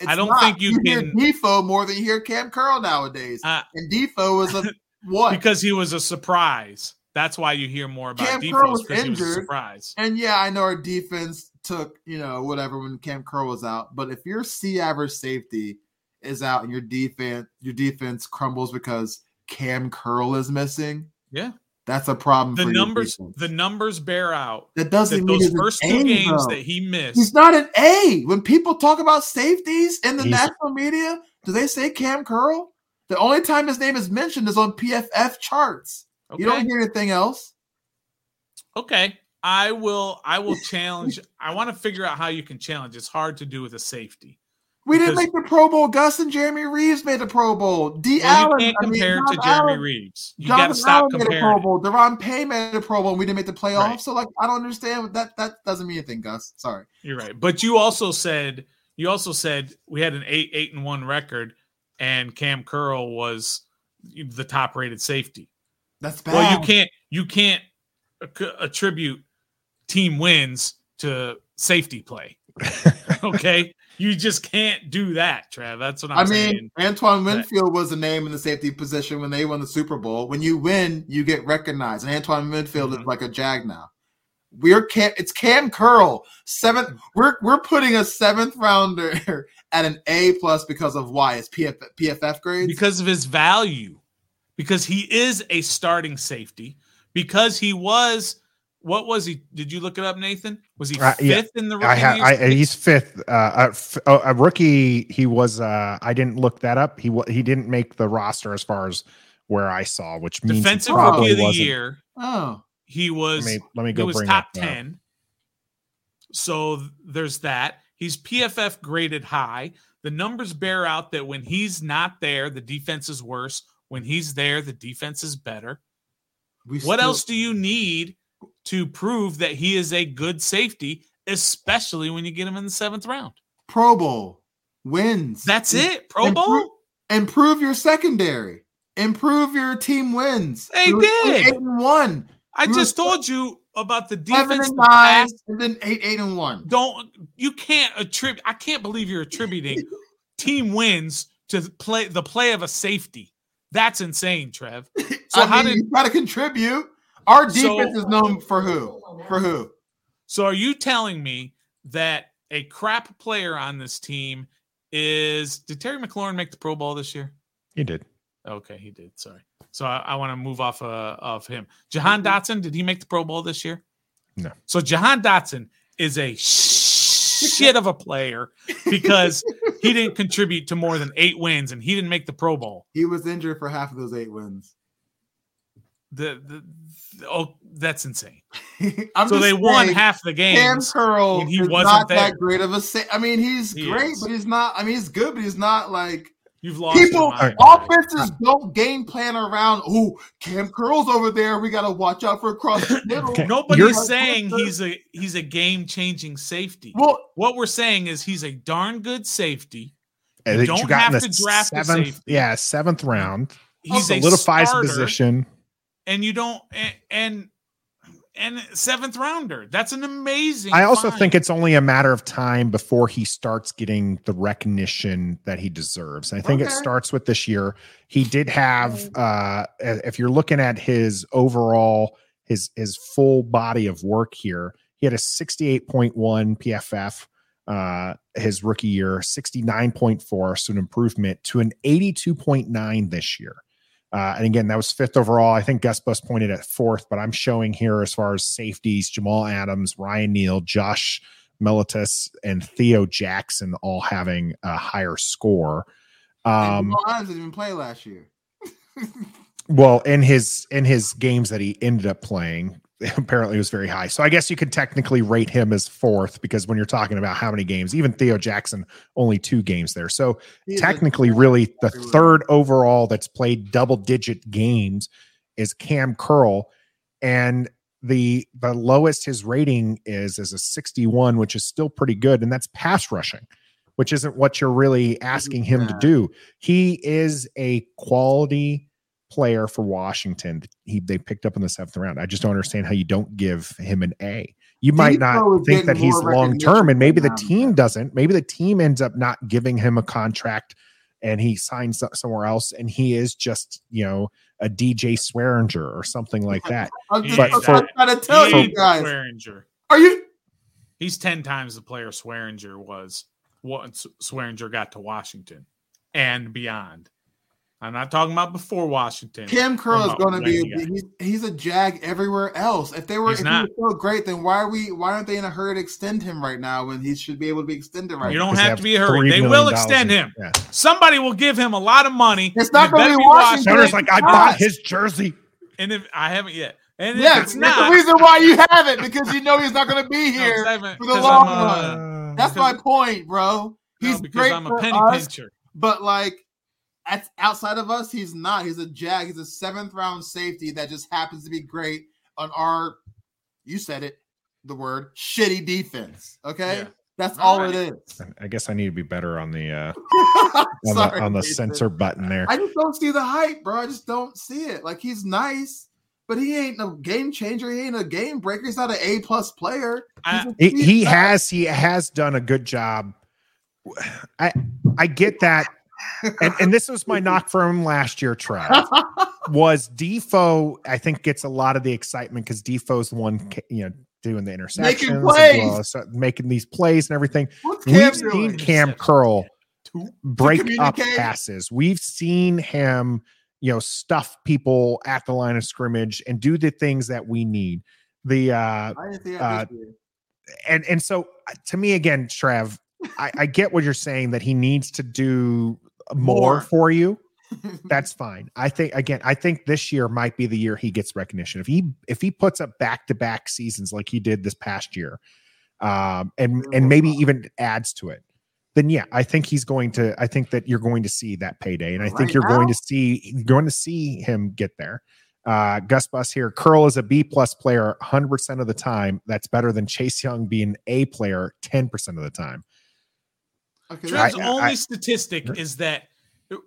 It's I don't not. think you, you can hear Defoe more than you hear Kam Curl nowadays. Uh, and Defoe was a what? Because he was a surprise. That's why you hear more about Kam defense was injured, was surprise. And yeah, I know our defense took, you know, whatever when Kam Curl was out. But if your C average safety is out and your defense your defense crumbles because Kam Curl is missing, yeah. That's a problem. For the numbers, the numbers bear out. That doesn't that mean those first two a, games though. that he missed. He's not an A. When people talk about safeties in the He's, national media, do they say Kam Curl? The only time his name is mentioned is on PFF charts. Okay. You don't hear anything else. Okay. I will I will challenge. I want to figure out how you can challenge. It's hard to do with a safety. We didn't make the Pro Bowl. Gus and Jeremy Reaves made the Pro Bowl. D. Well, Allen. You can't compare I mean, to Jeremy Allen, Reaves. You got to stop Allen comparing. Made a Pro Bowl. Daron Payne made a Pro Bowl. And we didn't make the playoffs. Right. So like, I don't understand that. That doesn't mean anything, Gus. Sorry. You're right. But you also said you also said we had an eight eight and one record, and Kam Curl was the top rated safety. That's bad. Well, you can't you can't attribute team wins to safety play. okay. You just can't do that, Trav. That's what I'm I mean, Antoine Winfield was a name in the safety position when they won the Super Bowl. When you win, you get recognized. And Antoine Winfield mm-hmm. is like a jag now. We're Kam, it's Kam Curl, seventh. We're we're putting a seventh rounder at an A plus because of why? It's PF, PFF grades because of his value, because he is a starting safety, because he was what was he? Did you look it up, Nathan? Was he uh, fifth yeah. in the rookie? I have. I, he's fifth. Uh, a, a, rookie. He was. Uh, I didn't look that up. He he didn't make the roster as far as where I saw, which means defensive rookie of the wasn't. year. Oh, he was. Let me, let me go. He was top ten. So there's that. He's PFF graded high. The numbers bear out that when he's not there, the defense is worse. When he's there, the defense is better. We what still- else do you need to prove that he is a good safety, especially when you get him in the seventh round. Pro Bowl wins. That's it. Pro Bowl. Improve, improve your secondary. Improve your team wins. They did. Eight and one. I we just told you about the defense. And, nine, and then eight, eight and one. Don't you can't attribute. I can't believe you're attributing team wins to play the play of a safety. That's insane, Trev. So I how mean, did you got to contribute? Our defense so, is known for who? For who? So are you telling me that a crap player on this team is did Terry McLaurin make the Pro Bowl this year? He did. Okay, he did. Sorry. So I, I want to move off uh, of him. Jahan Dotson, did he make the Pro Bowl this year? No. So Jahan Dotson is a shit of a player because he didn't contribute to more than eight wins and he didn't make the Pro Bowl. He was injured for half of those eight wins. The, the oh, that's insane. so they won half the game. Kam Curl he wasn't not there. that great of a. Sa- I mean, he's he great, is. but he's not. I mean, he's good, but he's not like. You've lost people. Offenses don't game plan around. Oh, Kam Curl's over there. We got to watch out for across the middle. Nobody's You're, saying he's a he's a game changing safety. Well, what we're saying is he's a darn good safety. And you don't you have to draft seventh, a safety. Yeah, seventh round. He's a solidifies position and you don't and, and and seventh rounder. That's an amazing. I also find. think it's only a matter of time before he starts getting the recognition that he deserves. I think okay. it starts with this year. He did have, uh, if you're looking at his overall, his his full body of work here, he had a 68.1 PFF uh his rookie year, 69.4, so an improvement to an 82.9 this year. Uh, and again, that was fifth overall. I think Gus Bus pointed at fourth, but I'm showing here as far as safeties Jamal Adams, Ryan Neal, Josh Metellus, and Theo Jackson all having a higher score. Um, Jamal Adams didn't even play last year. well, in his in his games that he ended up playing, apparently it was very high. So I guess you could technically rate him as fourth because when you're talking about how many games, even Theo Jackson only two games there. So He's technically, really, the third overall that's played double digit games is Kam Curl, and the the lowest his rating is is a 61, which is still pretty good, and that's pass rushing. Which isn't what you're really asking him to do. He is a quality player for Washington. He they picked up in the seventh round. I just don't understand how you don't give him an A. You might not think that he's long term, and maybe the team doesn't. Maybe the team ends up not giving him a contract, and he signs somewhere else, and he is just you know a DJ Swearinger or something like that. I'm just, but for, I'm to tell you guys, Swearinger. Are you? He's ten times the player Swearinger was once Swearinger got to Washington and beyond. I'm not talking about before Washington. Kam Curl is going to be he's, he's a jag everywhere else. If they were he's if not, he was so great, then why are we why aren't they in a hurry to extend him right now when he should be able to be extended right? Now? You don't have, have to be a hurry. They will extend him. Yeah. Somebody will give him a lot of money. It's not going to be Washington. Washington. like I bought his jersey, and if I haven't yet. And yeah, it's not the reason why you have it because you know he's not going to be here no, for the long run. Uh, That's my point, bro. He's no, great I'm a penny us, pincher. But like outside of us, he's not. He's a jag. He's a seventh round safety that just happens to be great on our. You said it, the word shitty defense. Okay. Yeah. That's all, all right. it is. I guess I need to be better on the uh on, Sorry, the, on the censor button there. I just don't see the hype, bro. I just don't see it. Like he's nice, but he ain't a game changer. He ain't a game breaker. He's not an A plus player. I, he, he has he has done a good job. I I get that and, and this was my knock for him last year, Trav. was Defoe, I think, gets a lot of the excitement because Defoe's the one, you know, doing the interceptions, making, plays. Well, making these plays and everything. We've seen Kam Curl break up passes. We've seen him, you know, stuff people at the line of scrimmage and do the things that we need. The uh, uh and and so uh, to me again, Trev, I, I, get what you're saying that he needs to do more, more for you, that's fine. I think again, I think this year might be the year he gets recognition. If he if he puts up back to back seasons like he did this past year, um, and and maybe even adds to it, then yeah, I think he's going to. I think that you're going to see that payday, and I right think you're now? going to see going to see him get there. Uh, Gus Bus here. Curl is a B plus player 100 percent of the time. That's better than Chase Young being A player 10 percent of the time. Okay, Trev's only I, statistic is that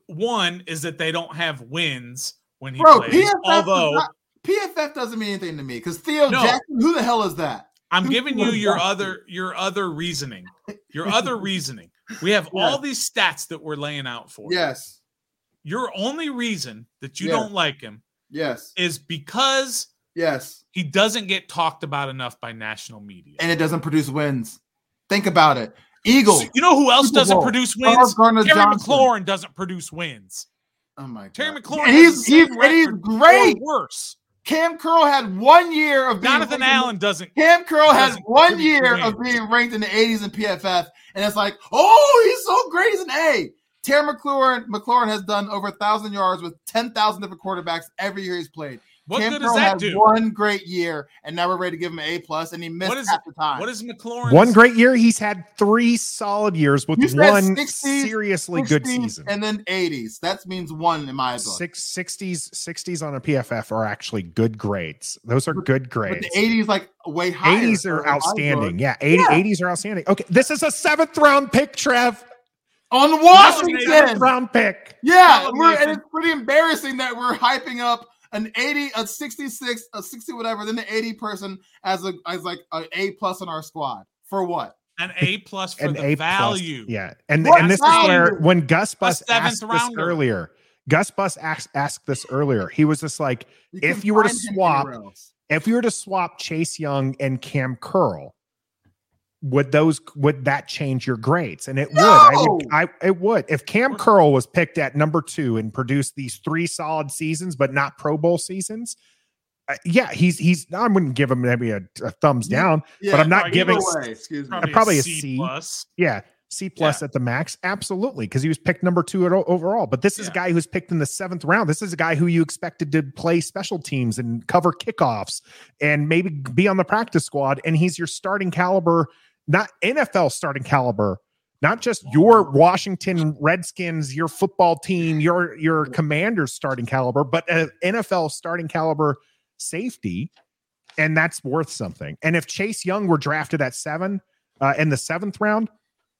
one is that they don't have wins when he bro, plays. PFF although not, PFF doesn't mean anything to me because Theo no, Jackson, who the hell is that? I'm giving you your Jackson? other your other reasoning. Your other reasoning. We have yeah. all these stats that we're laying out for. Yes. Your only reason that you yes. don't like him, yes, is because yes he doesn't get talked about enough by national media, and it doesn't produce wins. Think about it. Eagles. You know who else Super doesn't Bowl. produce wins? Terry Johnson. McLaurin doesn't produce wins. Oh my god. Terry McLaurin. And he's he's, and he's great. Worse. Kam Curl had one year of being Jonathan Allen doesn't. Kam Curl has one year of being ranked in the 80s in PFF, and it's like, oh, he's so great. He's an A. Terry McLaurin, McLaurin has done over a thousand yards with 10,000 different quarterbacks every year he's played. What Kam good does that do? One great year, and now we're ready to give him an A plus, and he missed what is, half the time. What is McLaurin? One great year. He's had three solid years with one 60s, seriously 60s, good season, and then 80s. That means one in my book. Six, 60s, 60s on a PFF are actually good grades. Those are good grades. But the 80s like way higher. 80s are outstanding. Yeah, 80, yeah, 80s are outstanding. Okay, this is a seventh round pick, Trev on Washington round pick. Yeah, and it's pretty embarrassing that we're hyping up an 80, a 66, a 60, whatever, then the 80 person as a as like an A plus on our squad. For what? An A plus for an the a value. Plus, yeah. And, and this value? is where when Gus Bus asked rounder. this earlier, Gus Bus asked, asked this earlier. He was just like, you if you were to swap, if you were to swap Chase Young and Kam Curl, would those would that change your grades? And it no! would. I would. I it would. If Kam Curl was picked at number two and produced these three solid seasons, but not Pro Bowl seasons, uh, yeah, he's he's. I wouldn't give him maybe a, a thumbs down, yeah, but I'm not giving. Away, excuse me. Probably, probably a C, C plus. Yeah, C plus yeah. at the max. Absolutely, because he was picked number two at, overall. But this is yeah. a guy who's picked in the seventh round. This is a guy who you expected to play special teams and cover kickoffs and maybe be on the practice squad, and he's your starting caliber not NFL starting caliber, not just your Washington Redskins, your football team, your your Commanders starting caliber, but an NFL starting caliber safety, and that's worth something. And if Chase Young were drafted at seven uh, in the seventh round,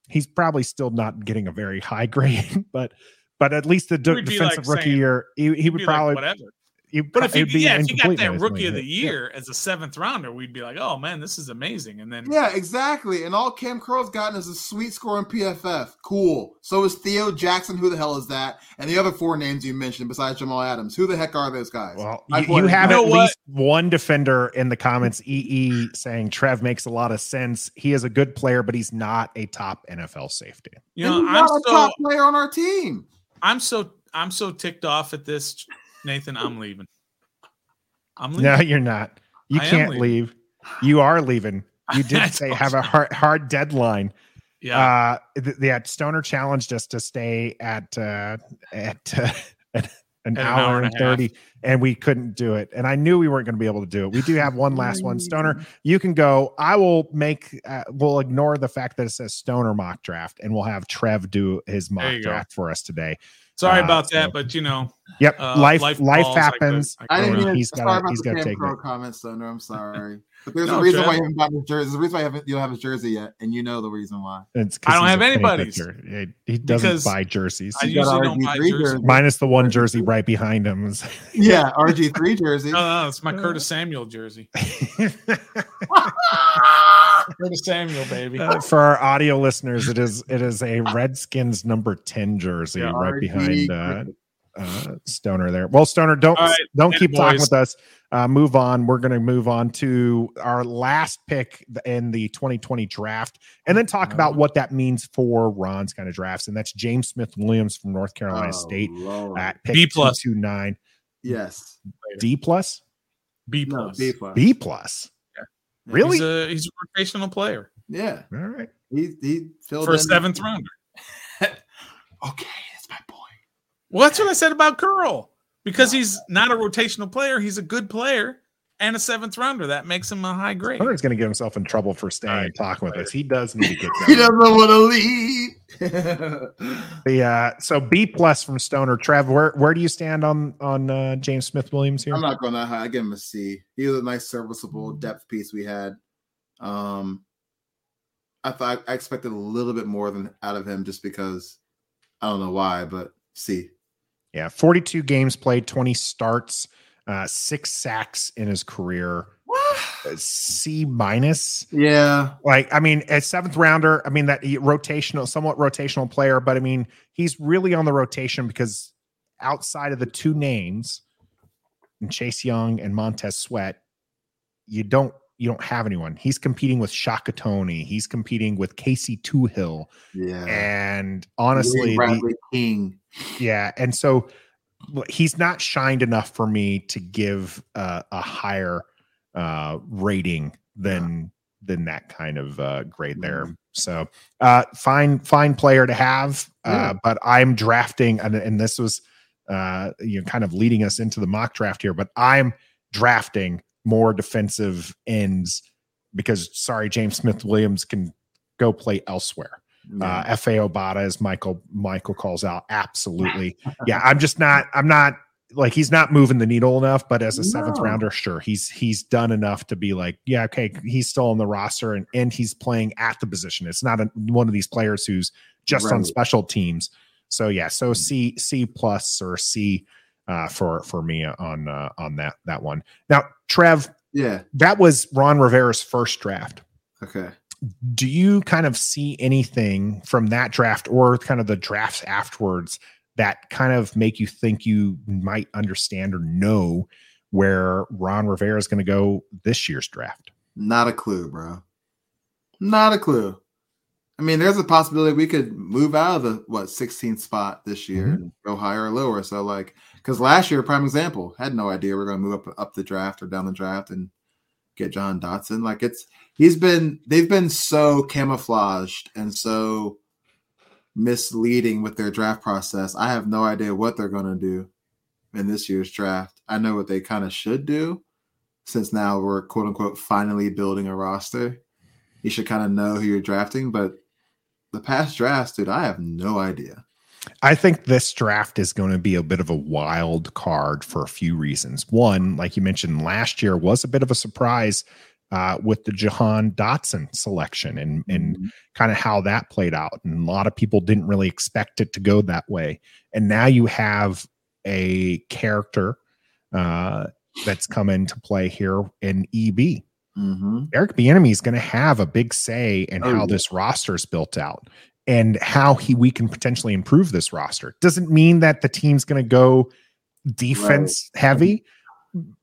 he's probably still not getting a very high grade, but but at least the de- defensive like rookie saying, year, he, he would probably like whatever. You, but if you, yeah, if you got that rookie of the year yeah. as a seventh rounder, we'd be like, oh man, this is amazing. And then yeah, exactly. And all Kam Curl's gotten is a sweet score in PFF. Cool. So is Theo Jackson. Who the hell is that? And the other four names you mentioned besides Jamal Adams. Who the heck are those guys? Well, you, you have at least one defender in the comments. EE saying Trev makes a lot of sense. He is a good player, but he's not a top NFL safety. You know, I'm not a so, top player on our team. I'm so I'm so ticked off at this, Nathan. I'm leaving. I'm leaving. No, you're not. You I can't leave. You are leaving. You did say have a hard, hard deadline. Yeah. Uh, the, the Stoner challenged us to stay at uh, at, uh, at an, hour, an hour, and, 30 half. and we couldn't do it and i knew we weren't going to be able to do it we do have one last one stoner you can go i will make uh, we'll ignore the fact that it says stoner mock draft and we'll have trev do his mock draft go. for us today Sorry uh, about so, that, but you know. Yep, uh, life life, life happens. I, I didn't even. He's got to. He's got to take it. Comments, though. No, I'm sorry. But there's no, a reason Jeff. why you haven't bought his jersey. There's a reason why you, haven't, you don't have his jersey yet, and you know the reason why. It's I don't have anybody's. He, he doesn't because buy jerseys. I usually don't buy jerseys. Minus the one jersey right behind him. yeah, RG three jersey. No, no, it's my Curtis Samuel jersey. Curtis Samuel, baby. Uh, for our audio listeners, it is it is a Redskins number ten jersey yeah, right RG behind. Uh, uh, Stoner there. Well, Stoner, don't right, don't keep boys. talking with us. Uh, move on. We're going to move on to our last pick in the 2020 draft, and then talk about what that means for Ron's kind of drafts. And that's James Smith Williams from North Carolina oh, State Lord. at pick B plus two nine. Yes, D plus, B plus, no, B plus, B plus. Yeah. Really? He's a, he's a rotational player. Yeah. All right. He he filled for a seventh rounder. okay. That's my boy. Well, that's what I said about Curl. Because he's not a rotational player, he's a good player and a seventh rounder. That makes him a high grade. Hunter's going to get himself in trouble for staying right. and talking with us. He does need to get. he doesn't want to leave. the uh, so B plus from Stoner. Trev, where where do you stand on on uh, James Smith Williams here? I'm not going that high. I give him a C. He was a nice serviceable depth piece we had. Um, I thought I expected a little bit more than out of him just because I don't know why, but C. Yeah, 42 games played, 20 starts, uh, six sacks in his career. Uh, C minus. Yeah. Like, I mean, a seventh rounder, I mean, that rotational, somewhat rotational player, but I mean, he's really on the rotation because outside of the two names, Chase Young and Montez Sweat, you don't you don't have anyone. He's competing with Shaka Toney. He's competing with Casey Toohill. Yeah. And honestly, the, King. Yeah. And so he's not shined enough for me to give uh, a higher uh, rating than yeah. than that kind of uh, grade there. Mm-hmm. So uh, fine, fine player to have. Uh, yeah. but I'm drafting, and, and this was uh, you know kind of leading us into the mock draft here. But I'm drafting more defensive ends because sorry, James Smith Williams can go play elsewhere. Uh, Efe Obada, as Michael Michael calls out, absolutely. yeah, I'm just not. I'm not like he's not moving the needle enough. But as a seventh no. rounder, sure, he's he's done enough to be like, yeah, okay, he's still on the roster and and he's playing at the position. It's not a, one of these players who's just right. on special teams. So yeah, so C C plus or C uh, for for me on uh, on that that one. Now, Trev, yeah, that was Ron Rivera's first draft. Okay. Do you kind of see anything from that draft or kind of the drafts afterwards that kind of make you think you might understand or know where Ron Rivera is going to go this year's draft? Not a clue, bro. Not a clue. I mean, there's a possibility we could move out of the what 16th spot this year mm-hmm. and go higher or lower. So, like, because last year, prime example, had no idea we are going to move up up the draft or down the draft and get Jahan Dotson. Like, it's he's been they've been so camouflaged and so misleading with their draft process. I have no idea what they're going to do in this year's draft. I know what they kind of should do since now we're quote unquote finally building a roster. You should kind of know who you're drafting, but the past drafts, dude, I have no idea. I think this draft is going to be a bit of a wild card for a few reasons. One, like you mentioned, last year was a bit of a surprise uh, with the Jahan Dotson selection and and mm-hmm. kind of how that played out. And a lot of people didn't really expect it to go that way. And now you have a character uh, that's come into play here in EB. Mm-hmm. Eric Bieniemy is going to have a big say in oh, how yeah. this roster is built out and how he we can potentially improve this roster. Doesn't mean that the team's going to go defense right. heavy.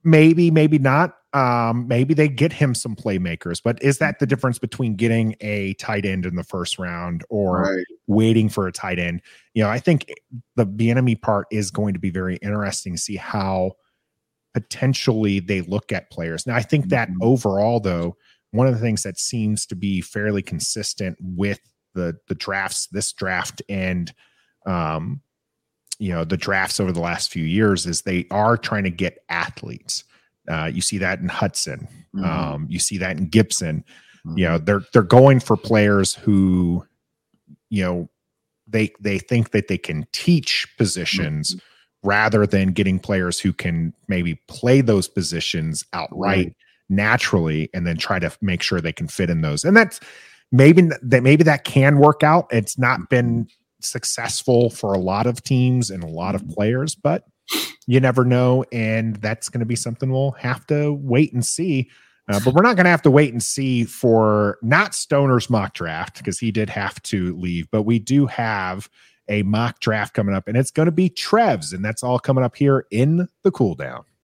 Maybe, maybe not. um, maybe they get him some playmakers, but is that the difference between getting a tight end in the first round or right. waiting for a tight end? You know, I think the Bieniemy part is going to be very interesting to see how potentially they look at players. Now, I think that mm-hmm. overall, though, one of the things that seems to be fairly consistent with the the drafts, this draft, and um, you know, the drafts over the last few years is they are trying to get athletes. Uh, you see that in Hudson. Mm-hmm. Um, you see that in Gibson. Mm-hmm. You know, they're they're going for players who, you know, they they think that they can teach positions mm-hmm rather than getting players who can maybe play those positions outright right. naturally and then try to make sure they can fit in those. And that's maybe that maybe that can work out. It's not mm-hmm. been successful for a lot of teams and a lot of mm-hmm. players, but you never know. And that's going to be something we'll have to wait and see. Uh, but we're not going to have to wait and see for not Stoner's mock draft because he did have to leave, but we do have a mock draft coming up, and it's going to be Trev's, and that's all coming up here in the cool down.